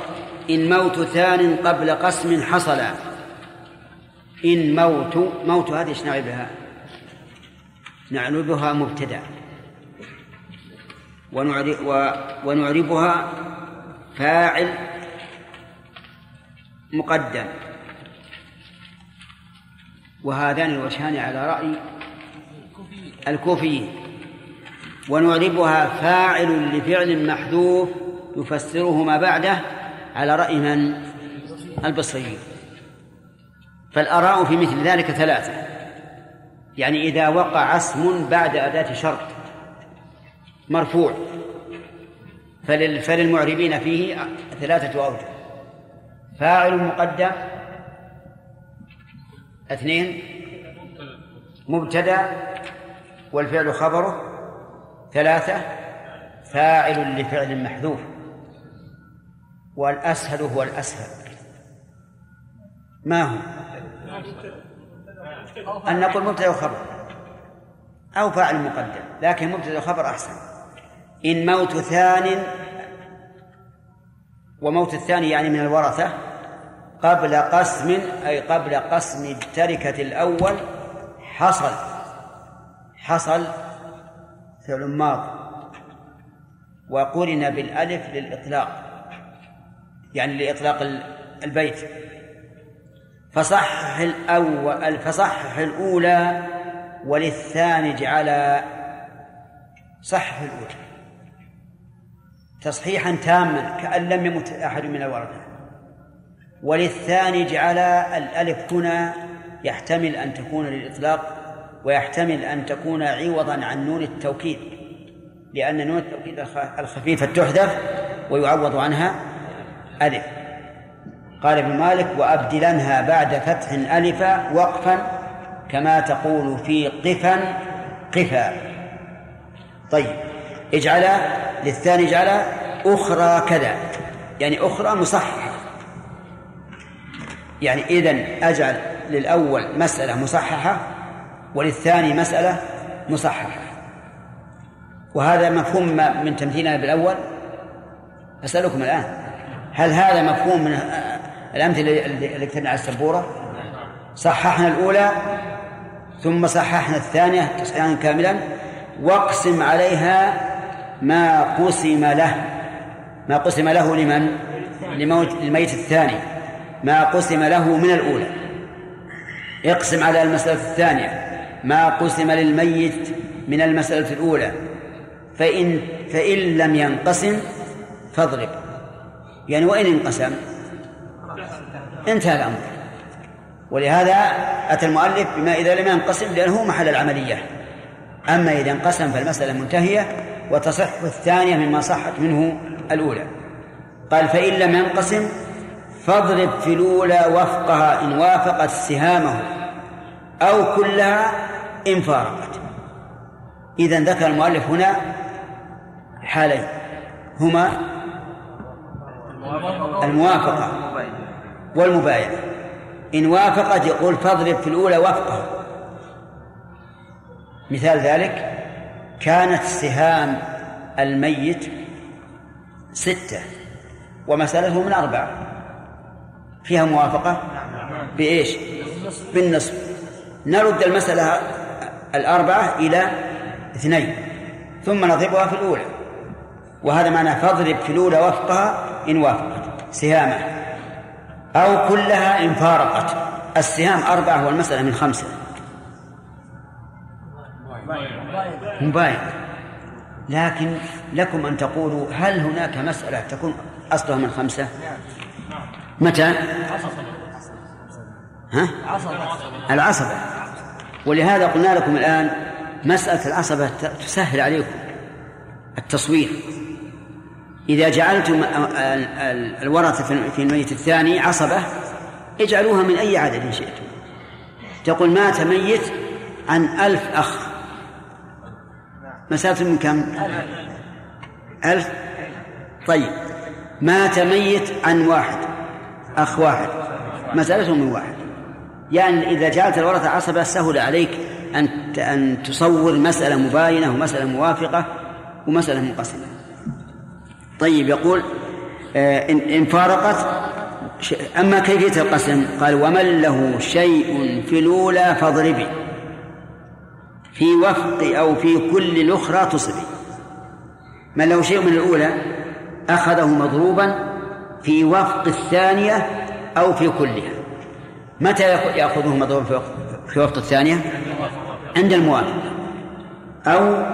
إن موت ثان قبل قسم حصل. إن موت موت هذه إيش نعربها؟ نعربها مبتدأ. ونعربها فاعل مقدم. وهذان الوجهان على رأي الكوفيين. ونعربها فاعل لفعل محذوف يفسره ما بعده على رأي من؟ البصريين فالآراء في مثل ذلك ثلاثة. يعني إذا وقع اسم بعد أداة شرط. مرفوع. فلل فللمعربين فيه ثلاثة أوجه. فاعل مقدم. اثنين. مبتدأ. والفعل خبره. ثلاثة فاعل لفعل محذوف. والأسهل هو الأسهل. ما هو؟ أن نقول مبتدأ وخبر أو فاعل مقدم لكن مبتدأ وخبر أحسن. إن موت ثان وموت الثاني يعني من الورثة قبل قسم أي قبل قسم التركة الأول حصل حصل فعل ماض وقرن بالألف للإطلاق. يعني لإطلاق ال- البيت. فصحح الأول فصحح الأولى وللثاني اجعل صحح الأولى. تصحيحا تاما كأن لم يمت أحد من الورثة وللثاني اجعل الألف هنا يحتمل أن تكون للإطلاق ويحتمل أن تكون عوضا عن نون التوكيد لأن نون التوكيد الخ- الخفيفة تحذف ويعوض عنها ألف. قال ابن مالك وأبدلنها بعد فتح ألفا وقفا كما تقول في قفا قفا. طيب اجعل للثاني اجعل أخرى كذا يعني أخرى مصححة. يعني إذن أجعل للأول مسألة مصححة وللثاني مسألة مصححة. وهذا مفهوم من تمثيلنا بالأول؟ أسألكم الآن. هل هذا مفهوم من الأمثلة اللي كتبنا على السبورة؟ صححنا الأولى ثم صححنا الثانية تصحيحا كاملا. واقسم عليها ما قسم له. ما قسم له لمن؟ لموت الميت الثاني. ما قسم له من الأولى. اقسم على المسألة الثانية. ما قسم للميت من المسألة الأولى. فإن فإن لم ينقسم فاضرب. يعني وإن انقسم انتهى الأمر. ولهذا أتى المؤلف بما إذا لم ينقسم لأنه محل العملية. أما إذا انقسم فالمسألة منتهية وتصح الثانية مما صحت منه الأولى. قال فإن لم ينقسم فاضرب في الأولى وفقها إن وافقت سهامه أو كلها إن فارقت. إذا ذكر المؤلف هنا حالين. هما الموافقة والمباينة. إن وافقت يقول فاضرب في الأولى وفقها مثال ذلك كانت سهام الميت ستة ومسألته من أربعة. فيها موافقة؟ بإيش؟ بالنصف نرد المسألة الأربعة إلى اثنين ثم نضربها في الأولى. وهذا معنى فاضرب في الأولى وفقها إن وافقت. سهامة. أو كلها إن فارقت. السهام أربعة والمسألة من خمسة. مباين لكن لكم أن تقولوا هل هناك مسألة تكون أصلها من خمسة؟ متى؟ ها؟ العصبة ولهذا قلنا لكم الآن مسألة العصبة تسهل عليكم التصوير. إذا جعلتم الورثة في الميت الثاني عصبة اجعلوها من أي عدد شئتم. تقول مات ميت عن ألف أخ. مسافة من كم؟ ألف. طيب. مات ميت عن واحد أخ واحد. مسألته من واحد. يعني إذا جعلت الورثة عصبة سهل عليك أن أن تصور مسألة مباينة ومسألة موافقة ومسألة منقسمة. طيب يقول آه، إن فارقت أما كيفية القسم قال ومن له شيء في الأولى فاضربي. في وفق أو في كل الأخرى تصبي. من له شيء من الأولى أخذه مضروبا في وفق الثانية أو في كلها. متى يأخذه مضروبا في وفق الثانية؟ عند الموافق. أو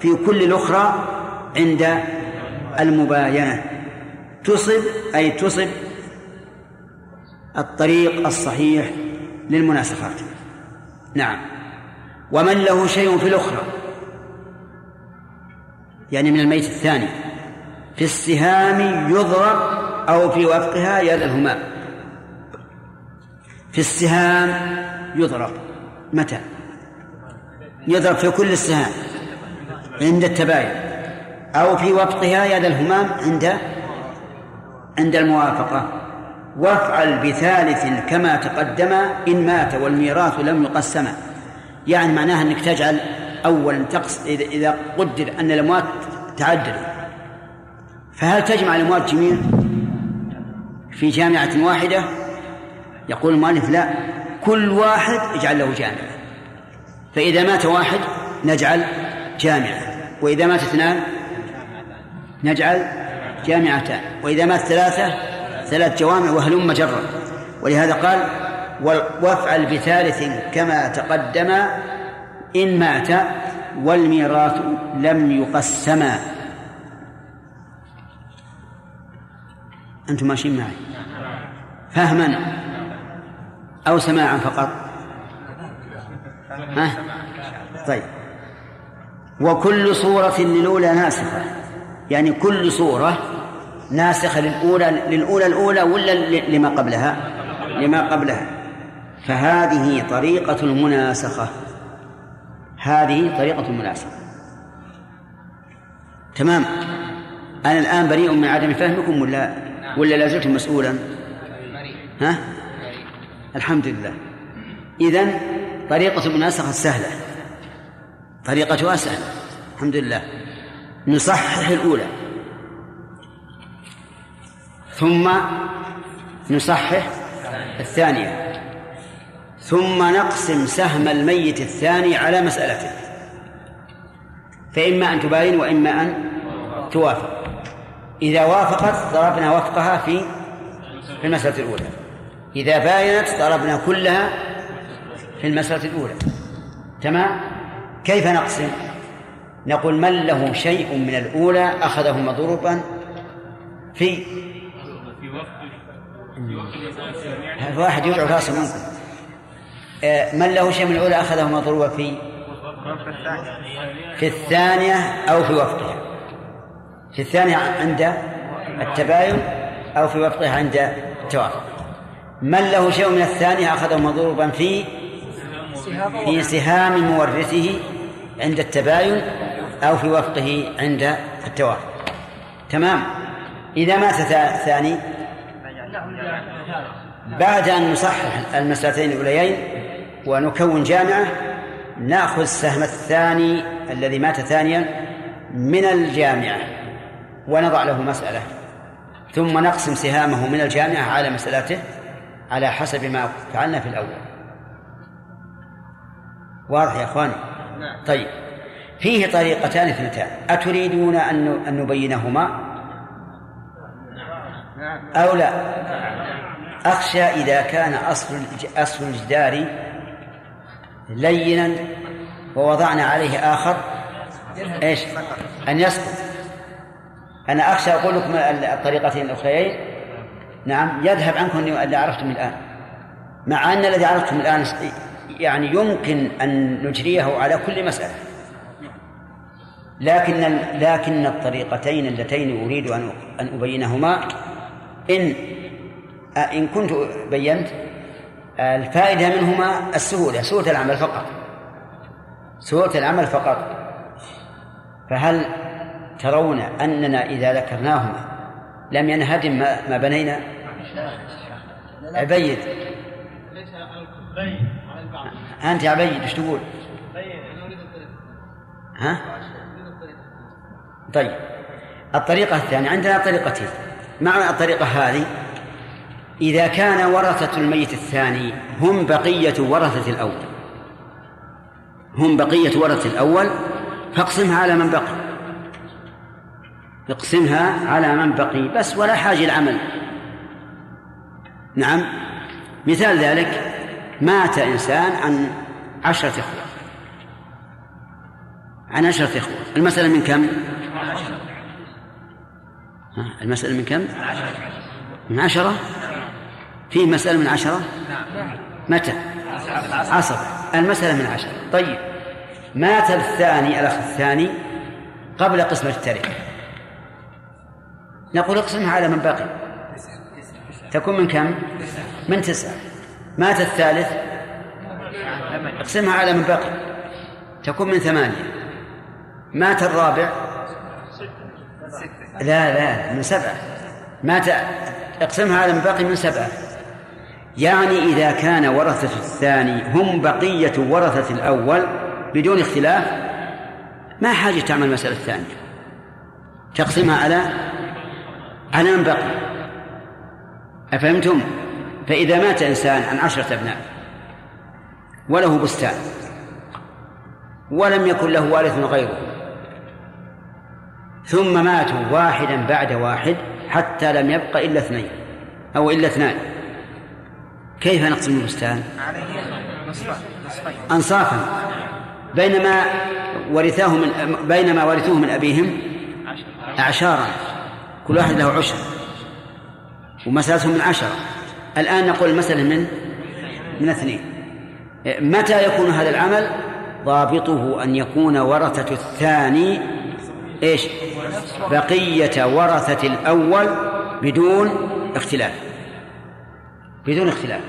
في كل الأخرى عند المباينة. تصب أي تصب الطريق الصحيح للمناسخات. نعم. ومن له شيء في الأخرى. يعني من الميت الثاني. في السهام يضرب أو في وفقها يد الهمام في السهام يضرب. متى؟ يضرب في كل السهام عند التباين أو في وفقها يد الهمام عند عند الموافقة. وافعل بثالث كما تقدم إن مات والميراث لم يقسم. يعني معناها أنك تجعل أولا تقص إذا قدر أن الأموات تعددوا فهل تجمع الأموات جميعا في جامعة واحدة؟ يقول المؤلف لا كل واحد اجعل له جامعة. فإذا مات واحد نجعل جامعة وإذا مات اثنان نجعل جامعتان. وإذا مات ثلاثة ثلاث جوامع وهلم جرا ولهذا قال وافعل بثالث كما تقدم إن مات والميراث لم يقسما أنتم ماشيين معي؟ فهما. أو سماعا فقط. ها؟ طيب. وكل صورة للأولى ناسخة. يعني كل صورة ناسخة للأولى للأولى الأولى ولا لما قبلها؟ لما قبلها. فهذه طريقة المناسخة. هذه طريقة مناسبة تمام؟ أنا الآن بريء من عدم فهمكم ولا ولا لا زلت مسؤولا؟ ها؟ الحمد لله إذن طريقة المناسخة سهلة. طريقتها سهلة الحمد لله نصحح الأولى. ثم نصحح الثانية. ثم نقسم سهم الميت الثاني على مسألته فإما أن تباين وإما أن توافق. إذا وافقت ضربنا وفقها في في المسألة الأولى. إذا باينت ضربنا كلها في المسألة الأولى. تمام؟ كيف نقسم؟ نقول من له شيء من الأولى أخذه مضروبا في الثانية واحد يدعو رأسه منكم آه، من له شيء من الأولى أخذه مضروبا في في الثانية أو في وفقها في الثانية عند التباين أو في وفقها عند التوافق. من له شيء من الثانية أخذه مضروبا في في سهام مورثه عند التباين أو في وفقه عند التوافق تمام. إذا مات ثا- ثاني. بعد أن نصحح المسألتين الأوليين ونكون جامعة نأخذ السهم الثاني الذي مات ثانيا من الجامعة ونضع له مسألة ثم نقسم سهامه من الجامعة على مسألته. على حسب ما فعلنا في الأول. واضح يا إخواني؟ طيب. فيه طريقتان اثنتان. أتريدون أن نبينهما؟ أو لا؟ أخشى إذا كان أصل أصل الجدار لينا ووضعنا عليه آخر. إيش؟ أن يسقط أنا أخشى أقول لكم الطريقتين الأخريين. نعم يذهب عنكم اللي عرفتم الآن. مع أن الذي عرفتم الآن يعني يمكن أن نجريه على كل مسألة. لكن لكن الطريقتين اللتين أريد أن أن أبينهما إن إن كنت بينت الفائدة منهما السهولة سهولة العمل فقط. سهولة العمل فقط. فهل ترون أننا إذا ذكرناهما لم ينهدم ما, ما بنينا. عبيد. أنت يا عبيد إيش تقول؟ ها؟ طيب. الطريقة الثانية عندنا طريقتين. معنى الطريقة هذه إذا كان ورثة الميت الثاني هم بقية ورثة الأول. هم بقية ورثة الأول فاقسمها على من بقي. اقسمها على من بقي بس ولا حاجة العمل نعم مثال ذلك مات إنسان عن عشرة إخوة. عن عشرة إخوة. المسألة من كم؟ المسألة من كم؟ من عشرة. فيه مسألة من عشرة؟ متى؟ عصر. المسألة من عشرة. طيب مات الثاني الأخ الثاني قبل قسمة التركة نقول اقسمها على من بقي. تكون من كم؟ من تسعة. مات الثالث؟ اقسمها على من بقي. تكون من ثمانية. مات الرابع؟ لا لا من سبعة. مات اقسمها على من بقي من سبعة. يعني إذا كان ورثة الثاني هم بقية ورثة الأول بدون اختلاف ما حاجة تعمل المسألة الثانية تقسمها على على من بقي. أفهمتم؟ فإذا مات إنسان عن عشرة أبناء وله بستان ولم يكن له وارث غيره ثم ماتوا واحدا بعد واحد حتى لم يبق إلا اثنين أو إلا اثنان. كيف نقسم البستان؟ أنصافا. بينما ورثاه من بينما ورثوه من أبيهم أعشارا كل واحد له عشر. ومسألتهم من عشرة. الآن نقول المسألة من من اثنين. متى يكون هذا العمل؟ ضابطه أن يكون ورثة الثاني إيش؟ بقية ورثة الأول بدون اختلاف بدون اختلاف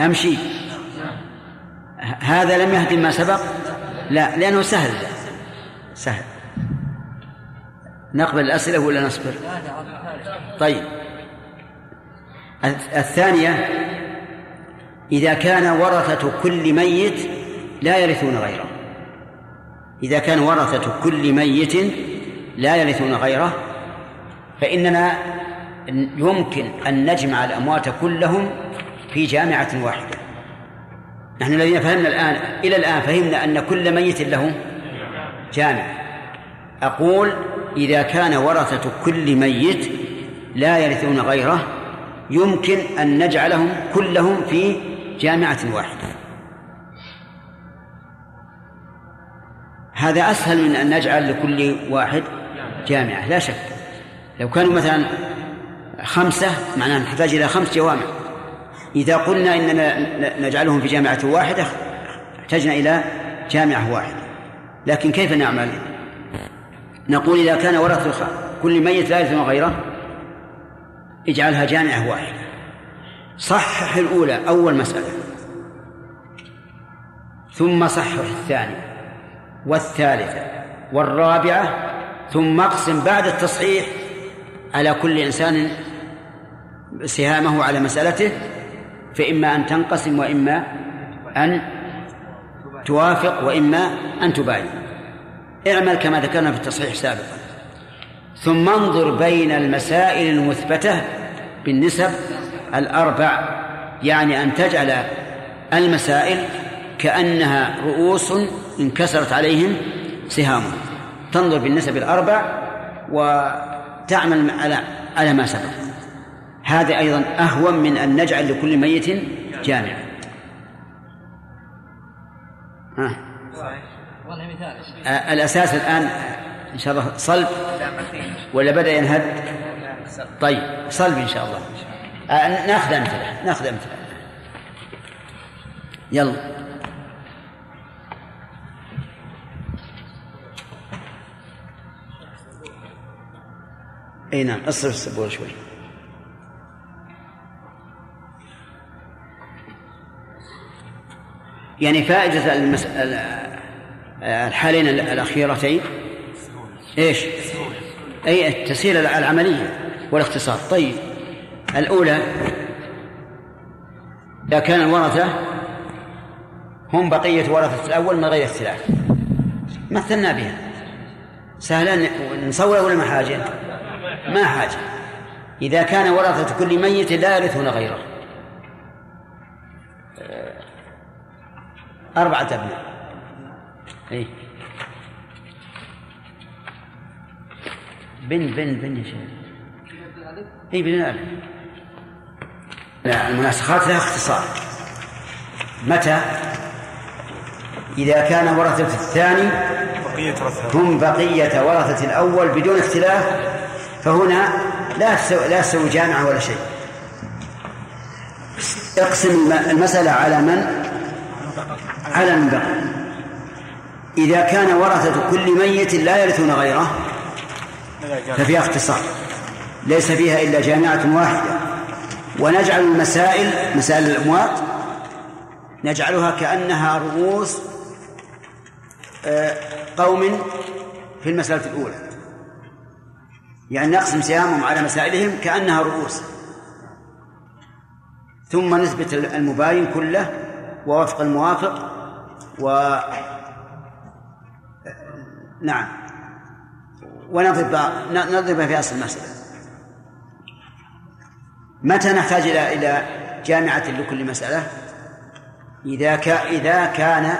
أمشي. هذا لم يهدم ما سبق؟ لا لأنه سهل. سهل. نقبل الأسئلة ولا نصبر؟ طيب. الثانية إذا كان ورثة كل ميت لا يرثون غيره. إذا كان ورثة كل ميت لا يرثون غيره فإننا يمكن أن نجمع الأموات كلهم في جامعة واحدة. نحن الذين فهمنا الآن إلى الآن فهمنا أن كل ميت له جامع. أقول إذا كان ورثة كل ميت لا يرثون غيره يمكن أن نجعلهم كلهم في جامعة واحدة. هذا أسهل من أن نجعل لكل واحد جامعة لا شك. لو كانوا مثلا خمسة معناه نحتاج إلى خمس جوامع. إذا قلنا إننا نجعلهم في جامعة واحدة احتجنا إلى جامعة واحدة. لكن كيف نعمل؟ نقول إذا كان ورثة كل ميت لا يلزم غيره؟ اجعلها جامعة واحدة. صحح الأولى أول مسألة. ثم صحح الثانية والثالثة والرابعة ثم اقسم بعد التصحيح على كل إنسان سهامه على مسألته فإما أن تنقسم وإما أن توافق وإما أن تباين. اعمل كما ذكرنا في التصحيح سابقا. ثم انظر بين المسائل المثبتة بالنسب الأربع يعني أن تجعل المسائل كأنها رؤوس انكسرت عليهم سهامهم تنظر بالنسب الأربع وتعمل على على ما سبق. هذا أيضا أهون من أن نجعل لكل ميت جامع ها. آه الأساس الآن إن شاء الله صلب ولا بدأ ينهد؟ طيب صلب إن شاء الله. آه ناخذ أمثلة ناخذ أمثلة. يلا. إي نعم اصرف السبوره شوي. يعني فائدة المس... الحالين الأخيرتين. إيش؟ أي التسهيل العملية والاختصار. طيب الأولى إذا كان الورثة هم بقية ورثة الأول من غير اختلاف. مثلنا بها. سهلا نصور ولا ما حاجة؟ ما حاجة. إذا كان ورثة كل ميت لا يرثون غيره. أربعة أبناء. إيه. بن بن بن يا شيخ. اي بن الألف لا المناسخات لها اختصار. متى؟ إذا كان ورثة الثاني هم بقية ورثة الأول بدون اختلاف فهنا لا تسوي لا تسوي جامعة ولا شيء. اقسم المسألة على من؟ على من بقي إذا كان ورثة كل ميت لا يرثون غيره ففيها اختصار. ليس فيها إلا جامعة واحدة. ونجعل المسائل مسائل الأموات نجعلها كأنها رؤوس آه، قوم في المسألة الأولى. يعني نقسم سهامهم على مسائلهم كأنها رؤوس. ثم نثبت المباين كله ووفق الموافق و نعم. ونضرب نضرب في أصل المسألة. متى نحتاج إلى إلى جامعة لكل مسألة؟ إذا إذا كان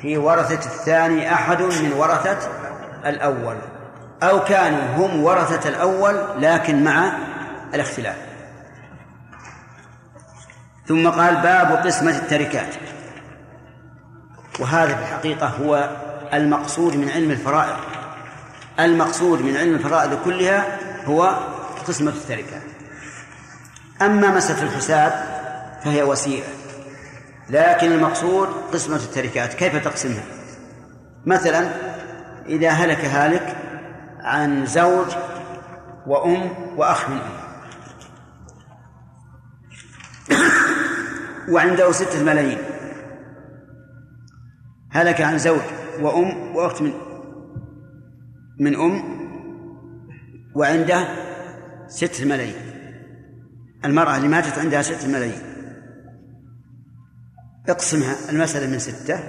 في ورثة الثاني أحد من ورثة الأول. أو كانوا هم ورثة الأول لكن مع الاختلاف. ثم قال باب قسمة التركات. وهذا في الحقيقة هو المقصود من علم الفرائض. المقصود من علم الفرائض كلها هو قسمة التركات أما مسألة الحساب فهي وسيلة لكن المقصود قسمة التركات. كيف تقسمها؟ مثلا إذا هلك هالك عن زوج وأم وأخ من أم. وعنده ستة ملايين. هلك عن زوج وأم وأخت من من أم وعنده ست ملايين. المرأة اللي ماتت عندها ست ملايين. اقسمها المسألة من ستة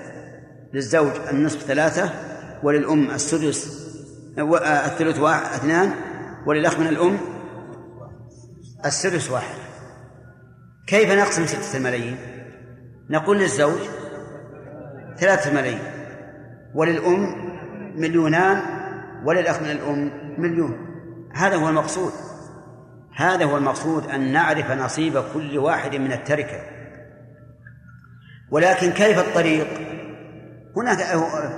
للزوج النصف ثلاثة وللأم السدس الثلث واحد اثنان وللأخ من الأم السدس واحد. كيف نقسم ستة الملايين؟ نقول للزوج ثلاثة ملايين. وللأم مليونان وللأخ من الأم مليون. هذا هو المقصود. هذا هو المقصود أن نعرف نصيب كل واحد من التركة. ولكن كيف الطريق؟ هناك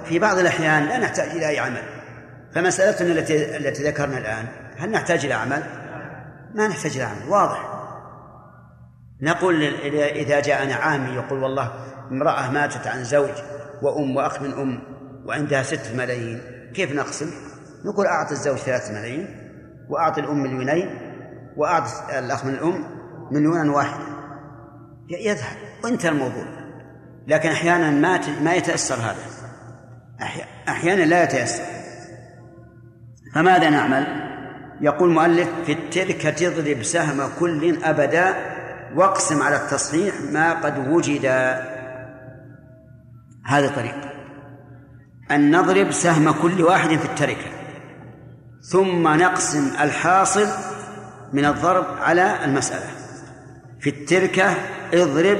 في بعض الأحيان لا نحتاج إلى أي عمل. فمسألتنا التي التي ذكرنا الآن هل نحتاج إلى عمل؟ ما نحتاج إلى عمل واضح. نقول إذا جاءنا عامي يقول والله امرأة ماتت عن زوج وأم وأخ من أم وعندها ست ملايين. كيف نقسم؟ نقول أعط الزوج ثلاث ملايين وأعط الأم مليونين وأعط الأخ من الأم مليونا واحدا. يذهب. وانتهى الموضوع. لكن أحيانا ما ما يتأثر هذا. أحيانا لا يتيسر فماذا نعمل؟ يقول المؤلف في التركة اضرب سهم كل أبدا واقسم على التصحيح ما قد وجد. هذا طريق أن نضرب سهم كل واحد في التركة. ثم نقسم الحاصل من الضرب على المسألة. في التركة اضرب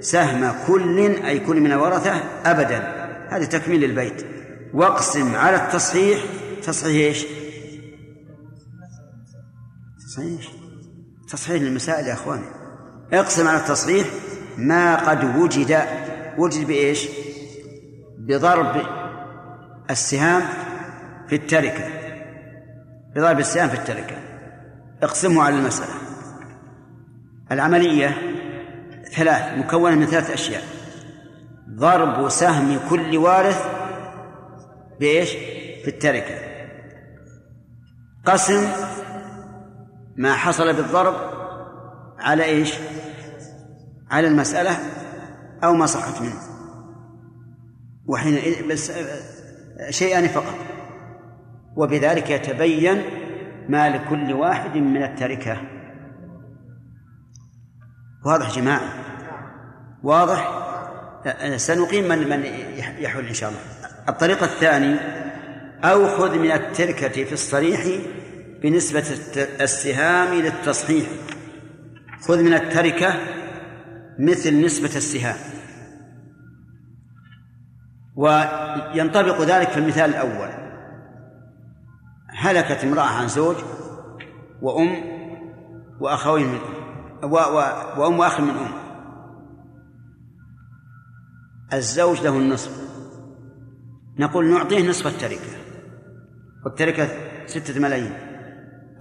سهم كل أي كل من الورثة أبدا. هذا تكميل البيت واقسم على التصحيح. تصحيح إيش؟ تصحيح. تصحيح للمسائل يا اخوان اقسم على التصحيح ما قد وجد. وجد بإيش؟ بضرب السهام في التركة. بضرب السهام في التركة. اقسمه على المسألة. العملية ثلاث مكونة من ثلاث أشياء. ضرب سهم كل وارث بإيش؟ في التركة. قسم ما حصل بالضرب على إيش؟ على المسألة أو ما صحت منه. وحين بس شيئان فقط. وبذلك يتبين ما لكل واحد من التركة. واضح جماعة؟ واضح؟ سنقيم من من يحول إن شاء الله. الطريقة الثاني أو خذ من التركة في الصريح بنسبة السهام للتصحيح. خذ من التركة مثل نسبة السهام. وينطبق ذلك في المثال الأول. هلكت امرأة عن زوج وأم وأخوين من أم وأم وأخ من أم. الزوج له النصف. نقول نعطيه نصف التركة. والتركة ستة ملايين.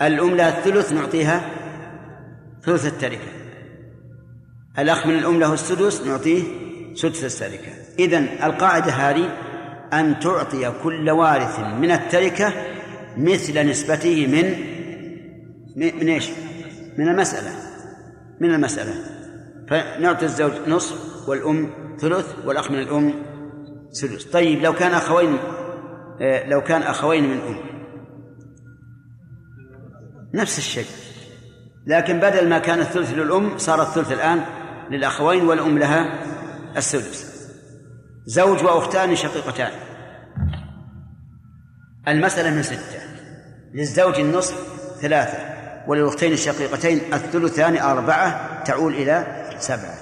الأم لها الثلث نعطيها ثلث التركة. الأخ من الأم له السدس نعطيه سدس التركة. إذن القاعدة هذه أن تعطي كل وارث من التركة مثل نسبته من من إيش؟ من المسألة. من المسألة. فنعطي الزوج نصف والأم ثلث والأخ من الأم سدس طيب لو كان أخوين آه، لو كان أخوين من أم. نفس الشيء. لكن بدل ما كان الثلث للأم صار الثلث الآن للأخوين والأم لها السدس زوج وأختان شقيقتان. المسألة من ستة. للزوج النصف ثلاثة وللأختين الشقيقتين الثلثان أربعة تعول إلى سبعة.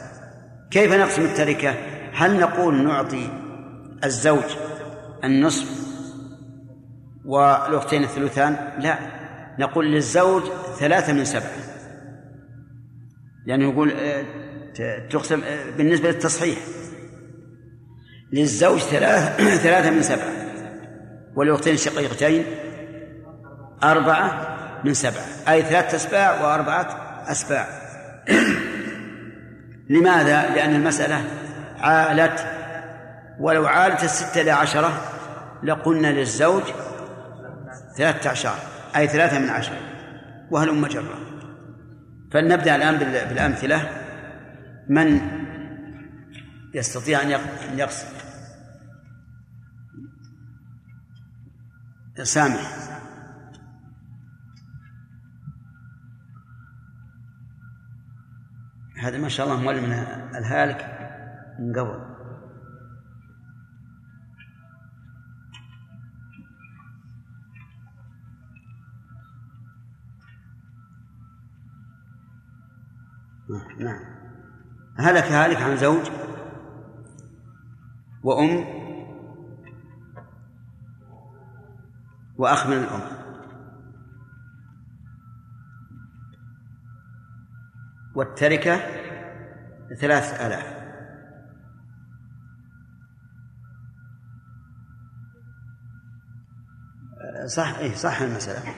كيف نقسم التركة؟ هل نقول نعطي الزوج النصف والأختين الثلثان؟ لا. نقول للزوج ثلاثة من سبعة. لأنه يقول آه، تقسم آه، بالنسبة للتصحيح. للزوج ثلاثة ثلاثة من سبعة وللأختين الشقيقتين أربعة من سبعة أي ثلاثة أسباع وأربعة أسباع. لماذا؟ لأن المسألة عالت. ولو عالت الستة إلى عشرة لقلنا للزوج ثلاثة عشر أي ثلاثة من عشرة وهلم جرة فلنبدأ الآن بالأمثلة. من يستطيع أن يقصد. سامح. هذا ما شاء الله مول من الهالك من قبل. نعم. هلك هالك عن زوج؟ وأم وأخ من الأم. والتركة ثلاث آلاف. صح إيه صح المسألة.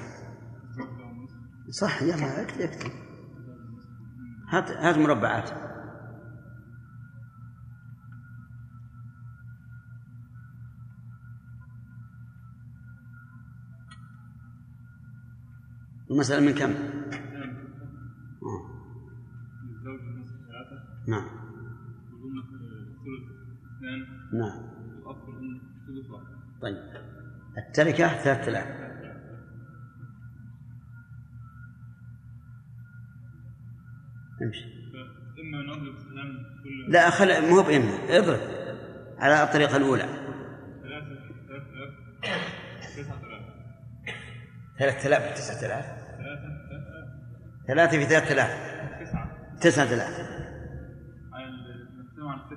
صح يا ما اكتب اكتب. هات هات مربعات. المسألة من كم؟ نعم. نعم. طيب. التركة ثلاثة آلاف. امشي. نضرب سهم كل لا خل مو بإما اضرب. على الطريقة الأولى. ثلاثة آلاف. تسعة ثلاثة آلاف تسعة آلاف؟ ثلاثة في ثلاثة آلاف. تسعة آلاف.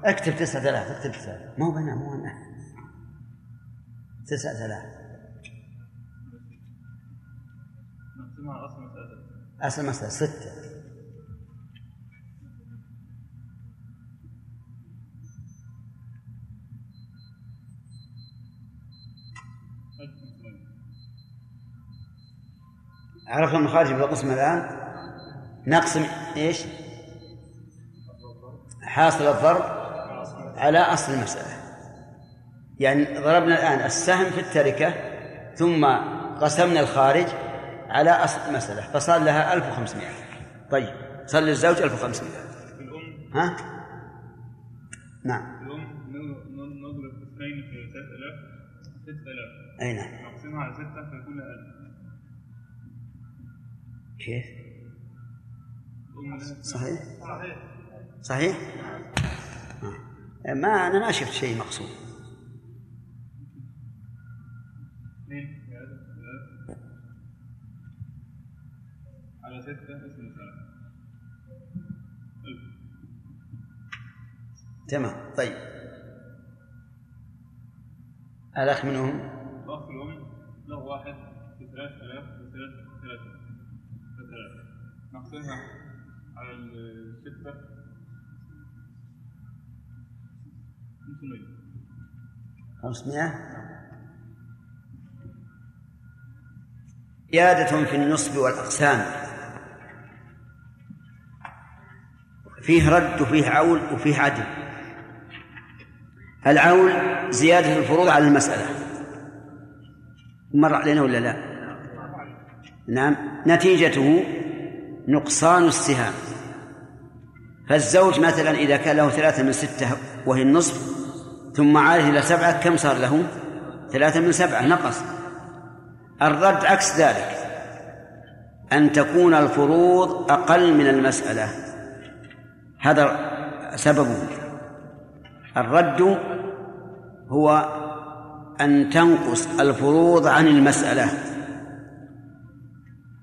اكتب تسعة آلاف اكتب تسعة آلاف. مو بنا مو أنا تسعة آلاف. أصل مسألة ستة. عرفنا المخارج بالقسم الآن. نقسم إيش؟ حاصل الضرب على أصل المسألة. يعني ضربنا الآن السهم في التركة ثم قسمنا الخارج على أصل المسألة فصار لها 1500 طيب صار للزوج 1500 الأم ها؟ نعم. نضرب اثنين في ثلاثة آلاف ستة آلاف. أي نعم. نقسمها على ستة فيكون لها ألف. كيف صحيح؟ صحيح. ما أنا ما شفت شيء مقصود. على ستة اسم تمام طيب. الأخ منهم؟ الأخ الأم له واحد في ثلاث آلاف. وثلاثة ثلاثة نقسمها على الستة. خمسمية. 500 زيادة في النصب والأقسام. فيه رد وفيه عول وفيه عدل. العول زيادة الفروض على المسألة. مر علينا ولا لا؟ نعم. نتيجته نقصان السهام. فالزوج مثلا إذا كان له ثلاثة من ستة وهي النصف ثم عاد إلى سبعة كم صار له؟ ثلاثة من سبعة نقص. الرد عكس ذلك أن تكون الفروض أقل من المسألة. هذا سببه. الرد هو أن تنقص الفروض عن المسألة.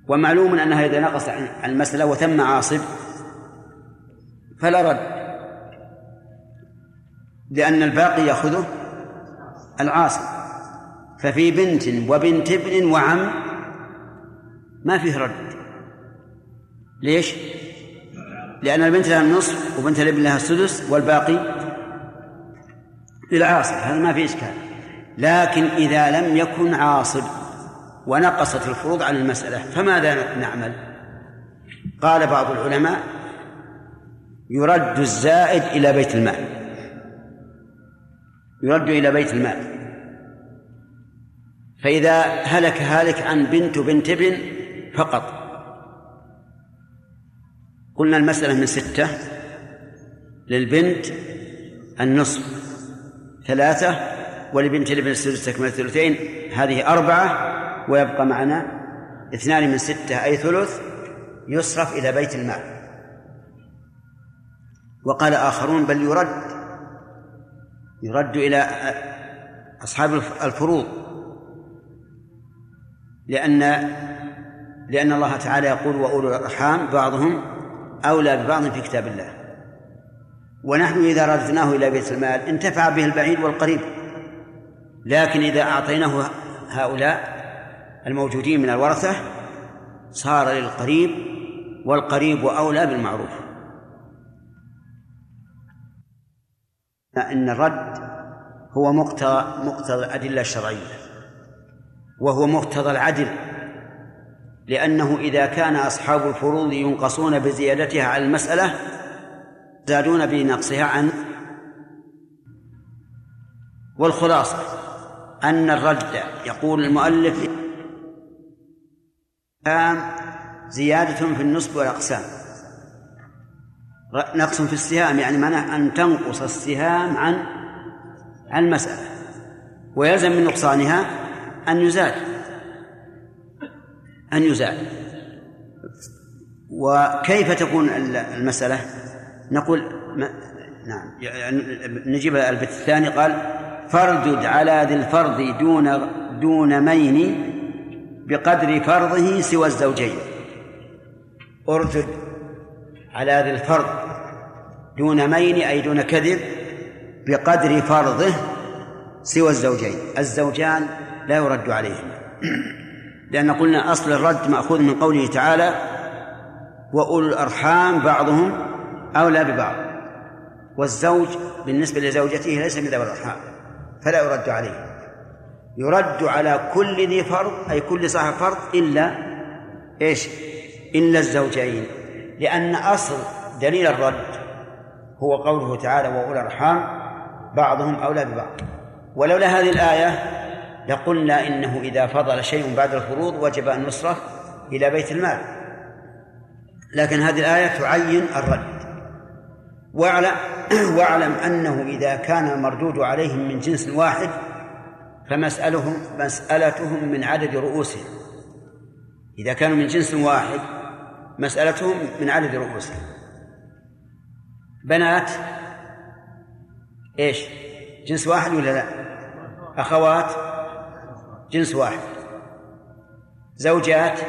ومعلوم أنها إذا نقص عن المسألة وتم عاصب فلا رد. لأن الباقي يأخذه العاصب ففي بنت وبنت ابن وعم ما فيه رد. ليش؟ لأن البنت لها النصف وبنت الابن لها السدس والباقي للعاصب هذا ما في إشكال. لكن إذا لم يكن عاصب ونقصت الفروض عن المسألة فماذا نعمل؟ قال بعض العلماء يرد الزائد إلى بيت المال. يرد إلى بيت المال. فإذا هلك هالك عن بنت وبنت ابن فقط. قلنا المسألة من ستة للبنت النصف ثلاثة ولبنت الابن السدس تكمل الثلثين هذه أربعة. ويبقى معنا اثنان من ستة أي ثلث يصرف إلى بيت المال. وقال آخرون بل يرد يرد إلى أصحاب الفروض لأن لأن الله تعالى يقول وأولو الأرحام بعضهم أولى ببعض في كتاب الله. ونحن إذا رددناه إلى بيت المال انتفع به البعيد والقريب لكن إذا أعطيناه هؤلاء الموجودين من الورثة صار للقريب والقريب أولى بالمعروف. أن الرد هو مقتضى مقتضى الأدلة الشرعية وهو مقتضى العدل لأنه إذا كان أصحاب الفروض ينقصون بزيادتها على المسألة زادون بنقصها عن والخلاصة أن الرد يقول المؤلف كان زيادة في النصب والأقسام. نقص في السهام يعني معناه أن تنقص السهام عن عن المسألة. ويلزم من نقصانها أن يزاد. أن يزاد. وكيف تكون المسألة؟ نقول نعم. يعني نجيب البيت الثاني قال فاردد على ذي الفرض دون دون مين بقدر فرضه سوى الزوجين. اردد على ذي الفرض دون مين أي دون كذب بقدر فرضه سوى الزوجين. الزوجان لا يرد عليهما. لأن قلنا أصل الرد مأخوذ من قوله تعالى وأولو الأرحام بعضهم أولى ببعض. والزوج بالنسبة لزوجته ليس من ذوي الأرحام فلا يرد عليه. يرد على كل ذي فرض أي كل صاحب فرض إلا إيش؟ إلا الزوجين. لأن أصل دليل الرد هو قوله تعالى وأولى الأرحام بعضهم أولى ببعض ولولا هذه الآية لقلنا إنه إذا فضل شيء بعد الفروض وجب أن يصرف إلى بيت المال. لكن هذه الآية تعين الرد. واعلم أنه إذا كان المردود عليهم من جنس واحد فمسألهم مسألتهم من عدد رؤوسهم. إذا كانوا من جنس واحد مسألتهم من عدد رؤوسهم. بنات إيش؟ جنس واحد ولا لا؟ أخوات جنس واحد. زوجات؟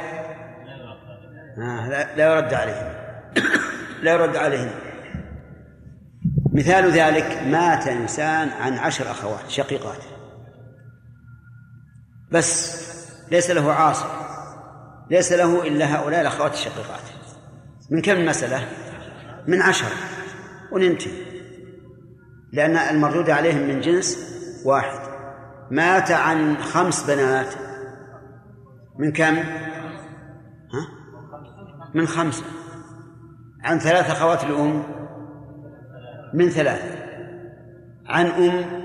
آه لا, لا يرد عليهم. لا يرد عليهم. مثال ذلك مات إنسان عن عشر أخوات شقيقات. بس ليس له عاصر ليس له إلا هؤلاء الأخوات الشقيقات. من كم المسألة؟ من عشر وننتهي. لأن المردود عليهم من جنس واحد. مات عن خمس بنات. من كم؟ ها؟ من خمسة. عن ثلاث أخوات الأم. من ثلاث عن أم؟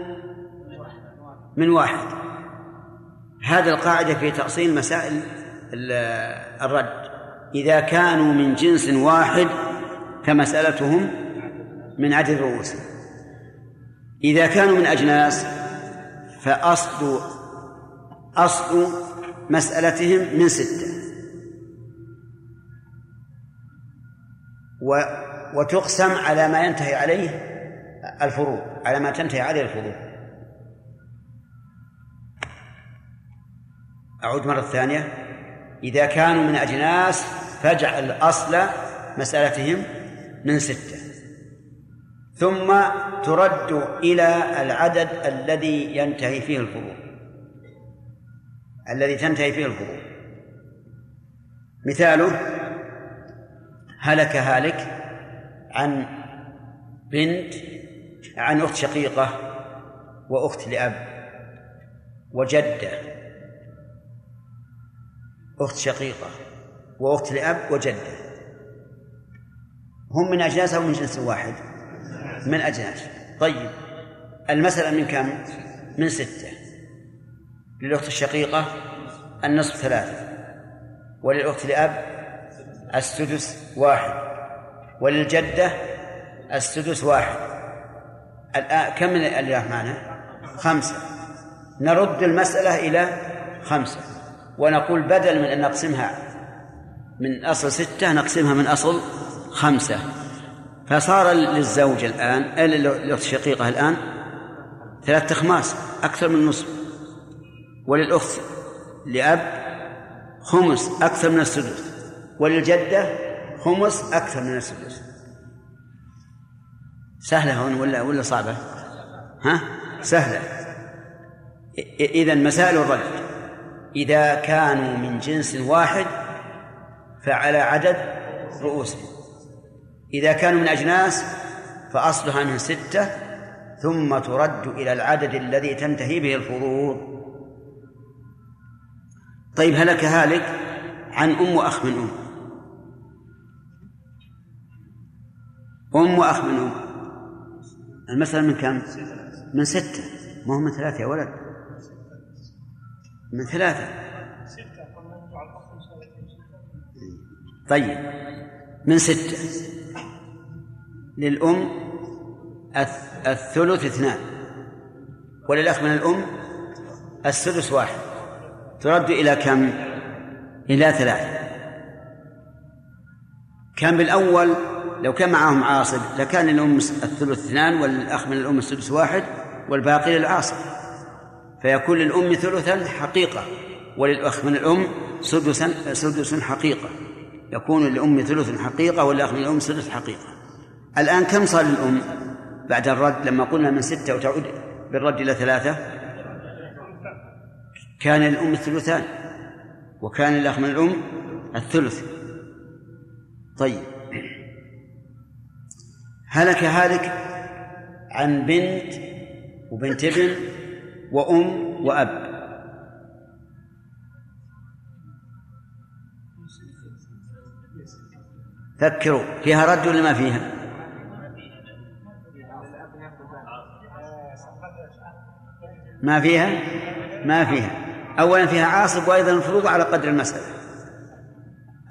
من واحد. هذا القاعدة في تأصيل مسائل الرد. إذا كانوا من جنس واحد فمسألتهم من عدد رؤوس إذا كانوا من أجناس فأصل أصل مسألتهم من ستة. و وتقسم على ما ينتهي عليه الفروض على ما تنتهي عليه الفروض أعود مرة ثانية. إذا كانوا من أجناس فاجعل أصل مسألتهم من ستة. ثم ترد إلى العدد الذي ينتهي فيه الفروض الذي تنتهي فيه الفروض مثاله هلك هالك عن بنت عن أخت شقيقة وأخت لأب وجدة. أخت شقيقة وأخت لأب وجدة. هم من أجناس أو من جنس واحد؟ من أجناس. طيب المسألة من كم؟ من ستة. للأخت الشقيقة النصف ثلاثة وللأخت لأب السدس واحد وللجدة السدس واحد. الآن كم من الألياف معنا خمسة. نرد المسألة إلى خمسة. ونقول بدل من أن نقسمها من أصل ستة نقسمها من أصل خمسة. فصار للزوج الآن للأخت الشقيقة الآن ثلاثة أخماس أكثر من نصف. وللأخت لأب خمس أكثر من السدس. وللجدة خمس أكثر من السدس. سهلة هون ولا ولا صعبة؟ ها؟ سهلة. إذا مسائل الرد إذا كانوا من جنس واحد فعلى عدد رؤوسهم. إذا كانوا من أجناس فأصلها من ستة ثم ترد إلى العدد الذي تنتهي به الفروض. طيب هلك هالك عن أم وأخ من أم؟ أم وأخ من أم؟ المسألة من كم؟ من ستة. ما هو من ثلاثة يا ولد؟ من ثلاثة. طيب. من ستة. للأم الثلث اثنان. وللأخ من الأم السدس واحد. ترد إلى كم؟ إلى ثلاثة. كان بالأول لو كان معهم عاصب لكان الأم الثلث اثنان والأخ من الأم السدس واحد والباقي للعاصب. فيكون للأم ثلثا حقيقة وللأخ من الأم سدسا سدس حقيقة. يكون للأم ثلث حقيقة والأخ من الأم سدس حقيقة. الآن كم صار للأم بعد الرد؟ لما قلنا من ستة وتعود بالرد إلى ثلاثة. كان للأم الثلثان وكان الأخ من الأم الثلث. طيب. هلك هالك عن بنت وبنت ابن وأم وأب. فكروا فيها رد ولا ما فيها؟ ما فيها؟ ما فيها. أولا فيها عاصب وأيضا الفروض على قدر المسألة.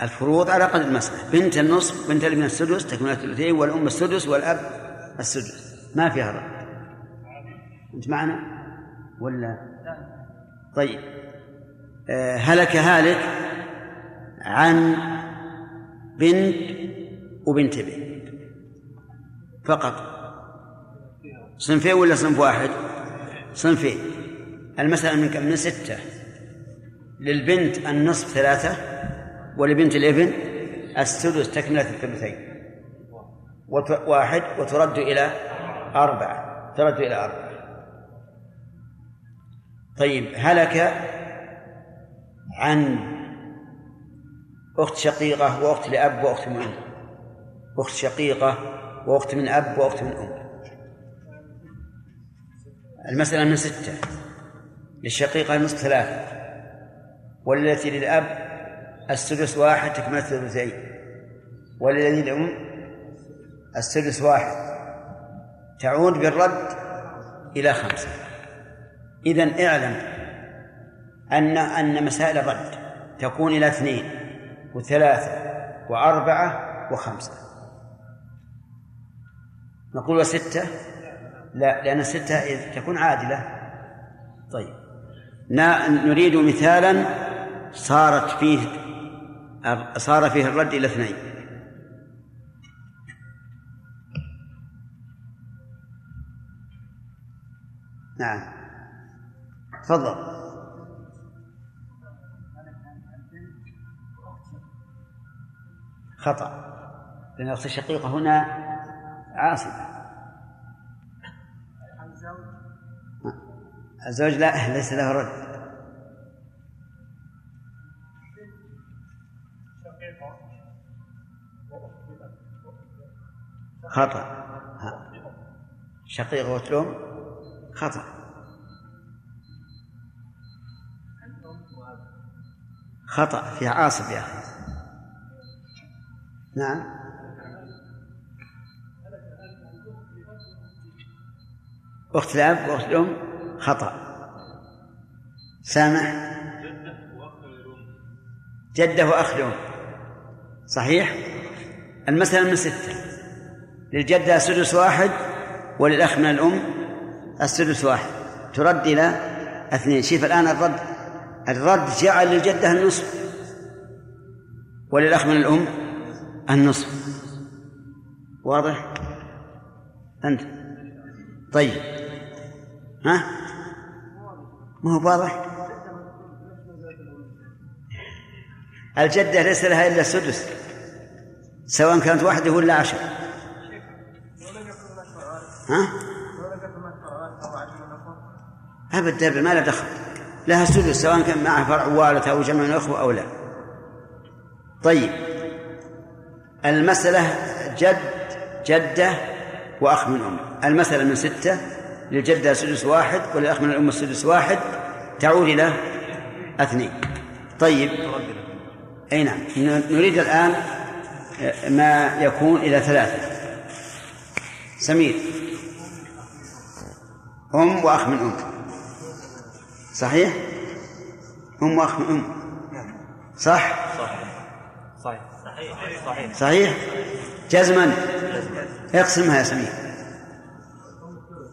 الفروض على قدر المسألة. بنت النصف بنت الابن السدس تكون الثلثين والأم السدس والأب السدس. ما فيها رد. أنت معنا؟ ولا؟ طيب. آه هلك هالك عن بنت وبنت بنت فقط. صنفين ولا صنف واحد؟ صنفين. المسألة من كم؟ من ستة. للبنت النصف ثلاثة ولبنت الابن السدس تكملة الثلثين. واحد وترد إلى أربعة. ترد إلى أربعة. طيب هلك عن أخت شقيقة وأخت لأب وأخت من أم أخت شقيقة وأخت من أب وأخت من أم. المسألة من ستة. للشقيقة نصف ثلاثة. والتي للأب السدس واحد تكملة الثلثين. وللذي الأم السدس واحد. تعود بالرد إلى خمسة. إذا اعلم أن أن مسائل الرد تكون إلى اثنين وثلاثة وأربعة وخمسة. نقول وستة؟ لا لأن الستة تكون عادلة. طيب. نريد مثالا صارت فيه صار فيه الرد إلى اثنين. نعم. تفضل. خطأ. لأن الأخت الشقيقة هنا عاصم الزوج لا ليس له رد. خطأ. شقيقة وتلوم خطأ. خطأ في عاصف يا أخي. نعم. أخت الأب وأخت الأم خطأ. سامح؟ جدة وأخ الأم. صحيح؟ المسألة من ستة. للجدة سدس واحد وللأخ من الأم السدس واحد. ترد إلى اثنين. شوف الآن الرد. الرد جعل للجدة النصف. وللأخ من الأم النصف. واضح؟ أنت. طيب. ها؟ ما هو واضح؟ الجدة ليس لها إلا السدس. سواء كانت واحدة ولا عشر. ها؟ أبدا ما له دخل. لها سدس سواء كان معها فرع والدة أو جمع من الأخوة أو لا. طيب. المسألة جد جدة وأخ من أم. المسألة من ستة للجدة سدس واحد وللأخ من الأم السدس واحد تعود إلى اثنين. طيب. أي نعم. نريد الآن ما يكون إلى ثلاثة. سمير. أم وأخ من أم. صحيح؟ أم وأخ من أم صح؟ صحيح صحيح صحيح؟ جزما اقسمها يا سمير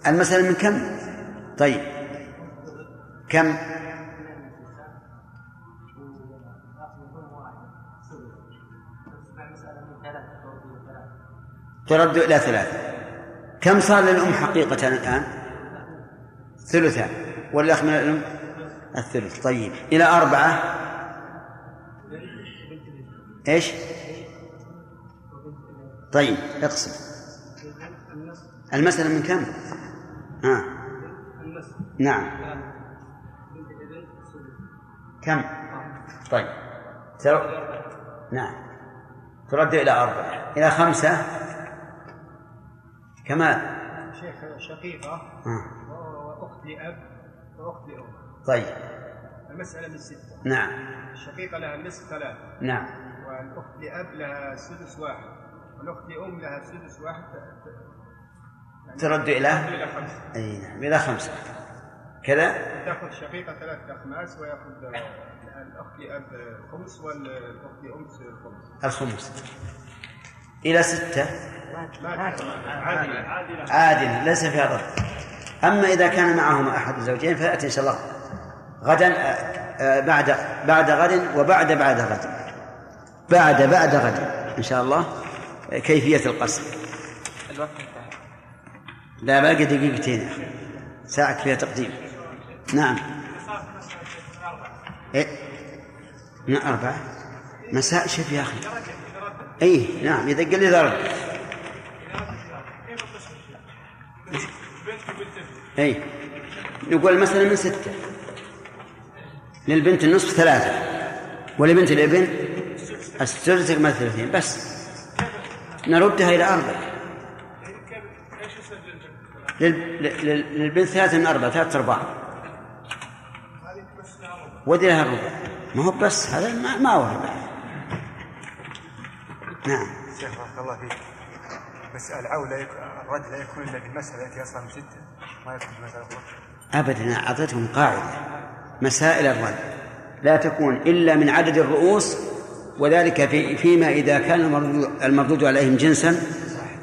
المسألة من كم؟ طيب كم؟ ترد إلى ثلاثة كم صار للأم حقيقة الآن؟ ثلثان والأخ من الأم الثلث. طيب. إلى أربعة؟ إيش؟ طيب اقسم المسألة من كم؟ ها. نعم. كم؟ طيب. تر... نعم. ترد إلى أربعة. إلى خمسة؟ كمال. شيخ شقيقة. آه. وأخت لأب لأم طيب. المسألة من ستة. نعم. الشقيقة لها نصف ثلاثة. نعم. والأخت لأب لها سدس واحد. والأخت لأم لها سدس واحد. يعني ترد إلى؟ إلى خمسة. أي نعم. إلى خمسة. كذا؟ تأخذ شقيقة ثلاثة أخماس ويأخذ الأخت لأب خمس والأخت لأم خمس. الخمس. إلى ستة؟ عادلة. عادل ليس فيها ضرر أما إذا كان معهما أحد الزوجين فيأتي إن شاء الله غدا آه، آه، بعد بعد غد وبعد بعد غد. بعد بعد غد إن شاء الله. كيفية القسم الوقت لا باقي دقيقتين ساعة فيها تقديم. نعم. إيه؟ من أربعة. مساء شوف يا أخي. أي نعم إذا قال لي ضرب أي نقول المسألة من ستة. للبنت النصف ثلاثة. ولبنت الابن السدس تكمل ثلاثين. بس. نردها إلى أربعة. لل- لل- للبنت ثلاثة من أربعة. ثلاثة أرباع ودي لها الربع. ما هو بس. هذا ما, ما هو نعم. شيخ بارك الله فيك. بس العول لا يك- الرد لا يكون إلا في المساله التي أصلا من ستة. أبدا أعطيتهم قاعدة. مسائل الرد. لا تكون إلا من عدد الرؤوس وذلك في فيما إذا كان المردود, المردود عليهم جنسا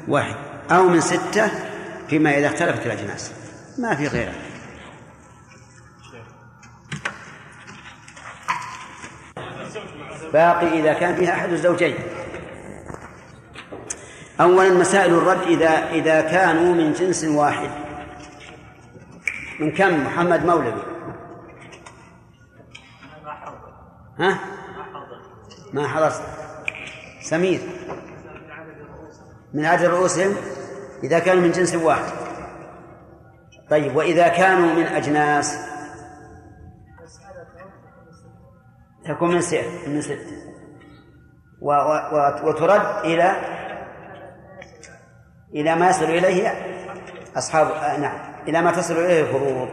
واحد أو من ستة فيما إذا اختلفت الأجناس. ما في غيره. باقي إذا كان فيها أحد الزوجين. أولا مسائل الرد إذا إذا كانوا من جنس واحد. من كم؟ محمد مولوي. ها؟ ما حضرت سمير. من عدد رؤوسهم؟ إذا كانوا من جنس واحد. طيب وإذا كانوا من أجناس؟ تكون من ستة من ستة و و وترد إلى؟ إلى ما يصل إليه أصحاب آه نعم. إلى ما تصل إليه الفروض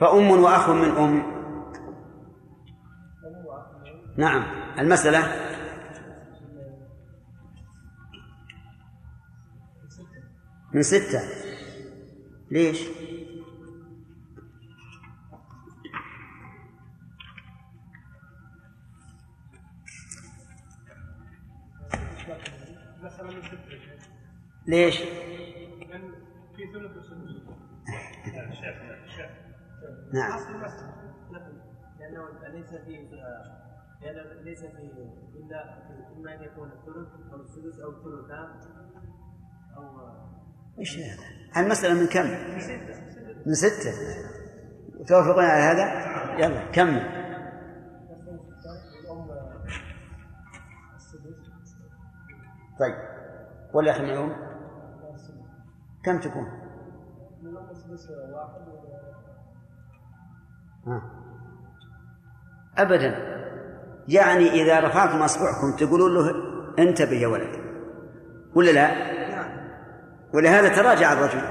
فأم وأخ من أم نعم المسألة من ستة ليش؟ ليش؟ نعم لأنه ليس فيه ليس فيه إلا إما أن يكون الثلث أو السدس أو الثلثان أو إيش هذا؟ المسألة من كم؟ من ستة توافقون على هذا؟ يلا كمل طيب والأخ منهم كم تكون؟ أبدا. يعني إذا رفعتم أصبعكم تقولون له انتبه يا ولد. ولا لا؟ ولهذا تراجع الرجل.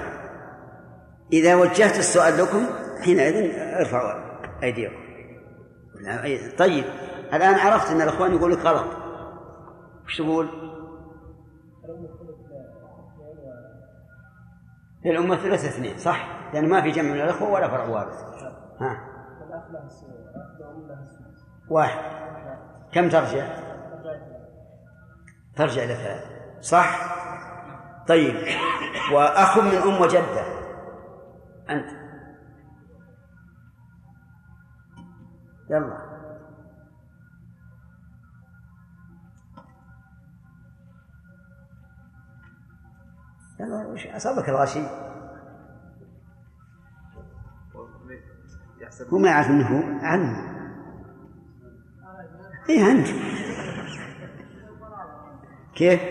إذا وجهت السؤال لكم حينئذ ارفعوا أيديكم. طيب الآن عرفت أن الأخوان يقول لك غلط. وش تقول؟ للأمة ثلث اثنين صح؟ لأن ما في جمع من الأخوة ولا فرع وارث. ها؟ واحد. كم ترجع؟ ترجع إلى ثلاثة. صح؟ طيب. وأخ من أم وجدة أنت. يلا. وش أصابك الغشي هو ما يعرف انه عنه. اي عنده كيف؟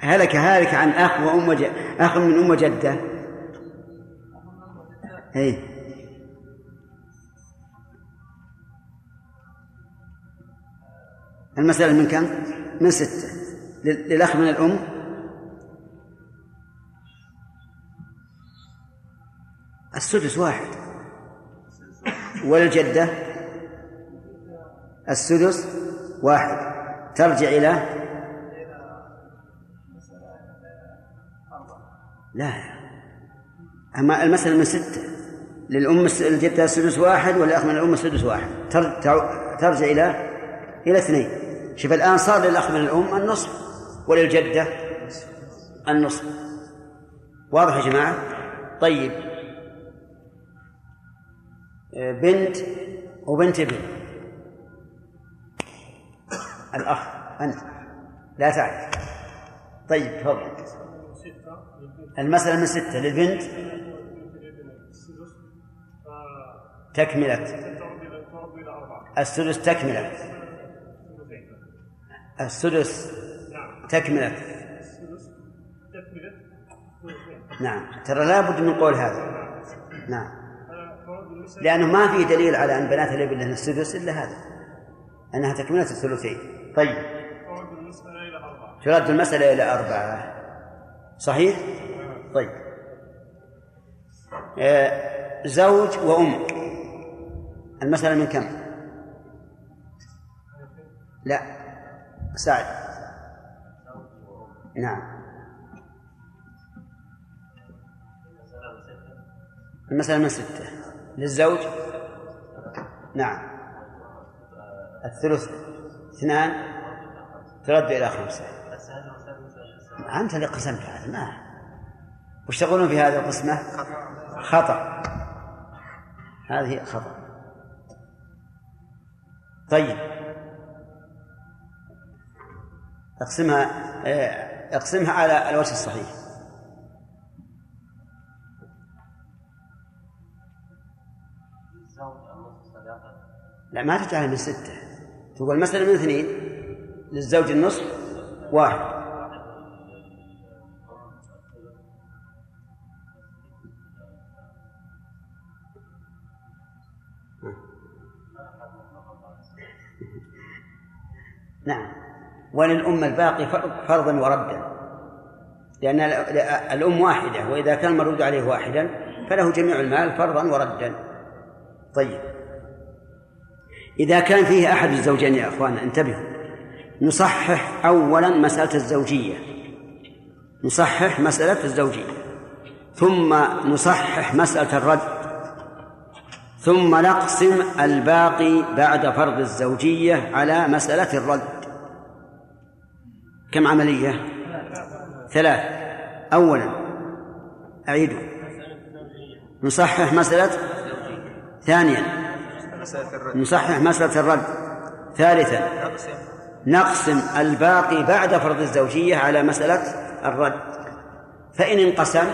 هلك هالك عن وأم وج... أخ من أم جده اي المسألة من كم؟ من ستة. لل- للأخ من الأم؟ السدس واحد. وللجدة السدس واحد. ترجع إلى؟ لا. أما المسألة من ستة. للأم الجدة السدس واحد والأخ من الأم السدس واحد. ترجع إلى؟ إلى اثنين. شوف الآن صار للأخ من الأم النصف وللجدة النصف. واضح يا جماعة؟ طيب. بنت وبنت ابن. الأخ أنت. لا تعرف. طيب تفضل. المسألة من ستة للبنت. تكملة. السدس تكملة. السدس تكملة. نعم. ترى لا بد من قول هذا. نعم. لأنه ما في دليل على أن بنات الإبل لهن السدس إلا هذا. أنها تكملة الثلثين. طيب. ترد المسألة إلى أربعة. صحيح؟ طيب. آه زوج وأم. المسألة من كم؟ لا. سعد. نعم. المسألة من ستة. للزوج؟ نعم. الثلث اثنان؟ ترد إلى خمسة. أنت اللي قسمت هذا ما. وش تقولون في هذه القسمة؟ خطأ. هذه خطأ. طيب. اقسمها آه، اقسمها على الوجه الصحيح. لا ما تجعلها من ستة. تقول المسألة من اثنين للزوج النصف واحد. نعم. وللأم الباقي فرض- فرضا وردا. لأن ال- الأم واحدة وإذا كان المردود عليه واحدا فله جميع المال فرضا وردا. طيب. إذا كان فيه أحد الزوجين يا أخوان انتبهوا. نصحح أولا مسألة الزوجية. نصحح مسألة الزوجية. ثم نصحح مسألة الرد. ثم نقسم الباقي بعد فرض الزوجية على مسألة الرد. كم عملية؟ ثلاث. أولا أعيدوا نصحح مسألة؟ ثانيا نصحح مسألة الرد. ثالثا نقسم الباقي بعد فرض الزوجية على مسألة الرد. فإن انقسم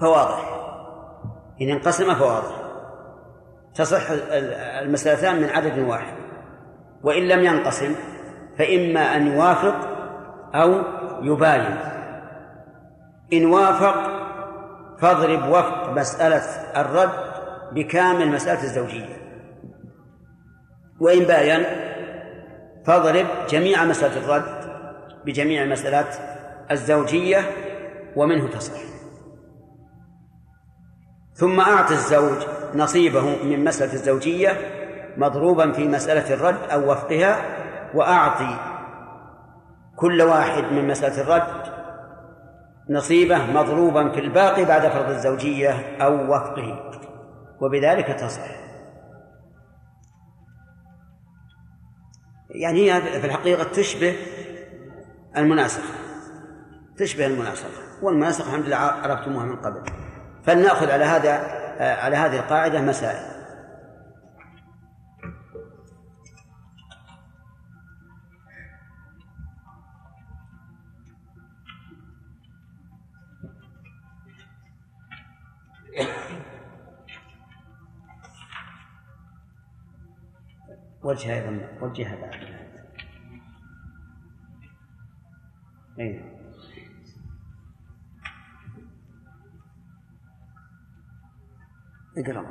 فواضح. إن انقسم فواضح. تصح المسألتان من عدد واحد. وإن لم ينقسم فإما أن يوافق أو يباين. إن وافق فاضرب وفق مسألة الرد بكامل مسألة الزوجية. وإن باين فاضرب جميع مسألة الرد بجميع مسألات الزوجية ومنه تصح. ثم أعط الزوج نصيبه من مسألة الزوجية مضروبا في مسألة الرد أو وفقها وأعطي كل واحد من مسألة الرد نصيبه مضروبا في الباقي بعد فرض الزوجية أو وفقه وبذلك تصح. يعني هي في الحقيقة تشبه المناسخة تشبه المناسخة والمناسخة الحمد لله عرفتموها من قبل. فلنأخذ على هذا على هذه القاعدة مسائل. وجه أيضا وجهها بعد أي اقرأ.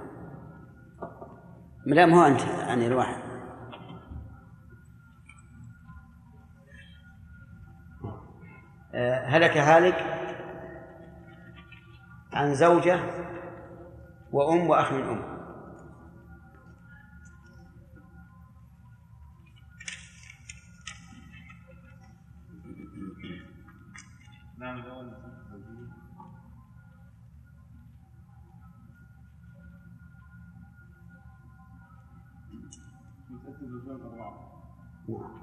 لا هو أنت يعني الواحد. هلك هالك عن زوجة وأم وأخ من أم. نعم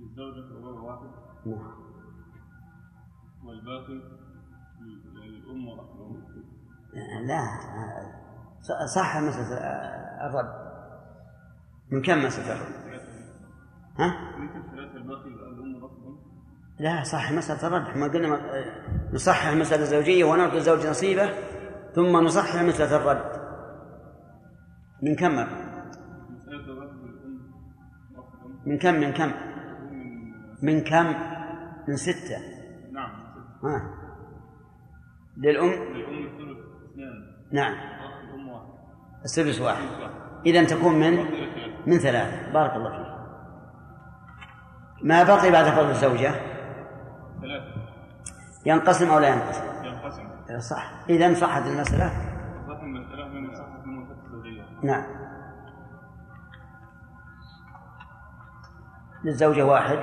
الزوجة أول واحد. نعم والباقي للأم والأخ لا صح مسألة الرد. من كم مسألة الرد؟ ها؟ لا صح مسألة الرد. ما قلنا نصحح مسألة الزوجية ونعطي الزوج نصيبه ثم نصحح مسألة الرد. من كم مرة؟ من كم من كم؟ من كم؟ من ستة. نعم. ها. للأم؟ للأم الثلث اثنان. نعم. والأخ الأم واحد. السدس واحد. إذا تكون من؟ ثلاثة من ثلاثة. بارك الله فيك. ما بقي بعد فرض الزوجة؟ ثلاثة. ينقسم أو لا ينقسم؟ ينقسم. صح. إذا صحت المسألة. صح المسألة من صحة من نعم. للزوجة واحد.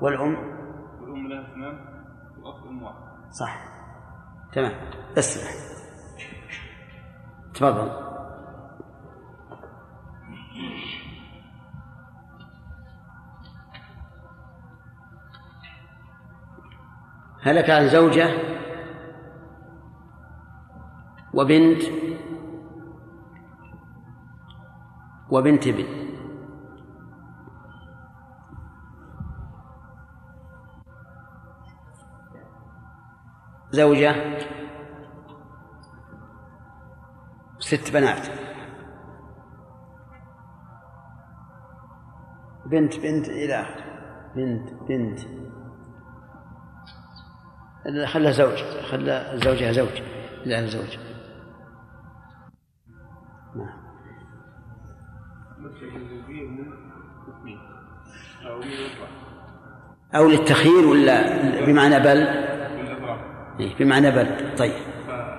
والأم؟ والأم لها اثنان والأخ أم واحد. صح. تمام. بس. تفضل. هلك عن زوجة وبنت وبنت ابن. زوجة ست بنات. بنت بنت إلى بنت بنت. خلى زوج خلى زوجها زوج لا زوج. نعم. أو للتخيير ولا بمعنى بل؟ إيه بمعنى بل. طيب.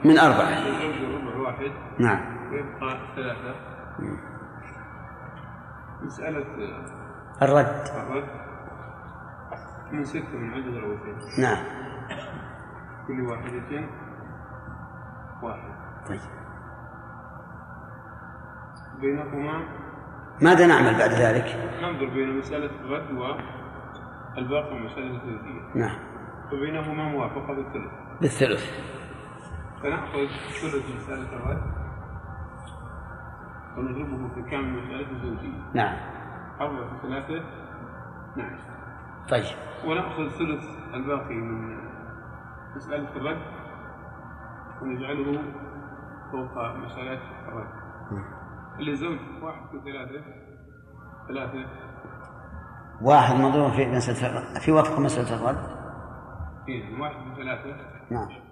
من أربعة. الزوج الربع واحد. نعم. ويبقى ثلاثة. مسألة الرد. الرد. من ستة من عدد الروتين نعم. كل واحدة واحد. طيب. بينهما ماذا نعمل بعد ذلك؟ ننظر بين مسألة الرد و الباقي مسألة ثلثية نعم. وبينهما موافقة بالثلث بالثلث. فنأخذ ثلث مسألة الرد ونضربه في كامل مسألة الزوجية نعم. أربعة في ثلاثة؟ نعم. طيب. ونأخذ ثلث الباقي من مسألة الرد. ونجعله فوق مسألة الرد. للزوج واحد في ثلاثة. ثلاثة. واحد مضروب في مسألة في وفق مسألة الرد؟ إيه واحد في ثلاثة. نعم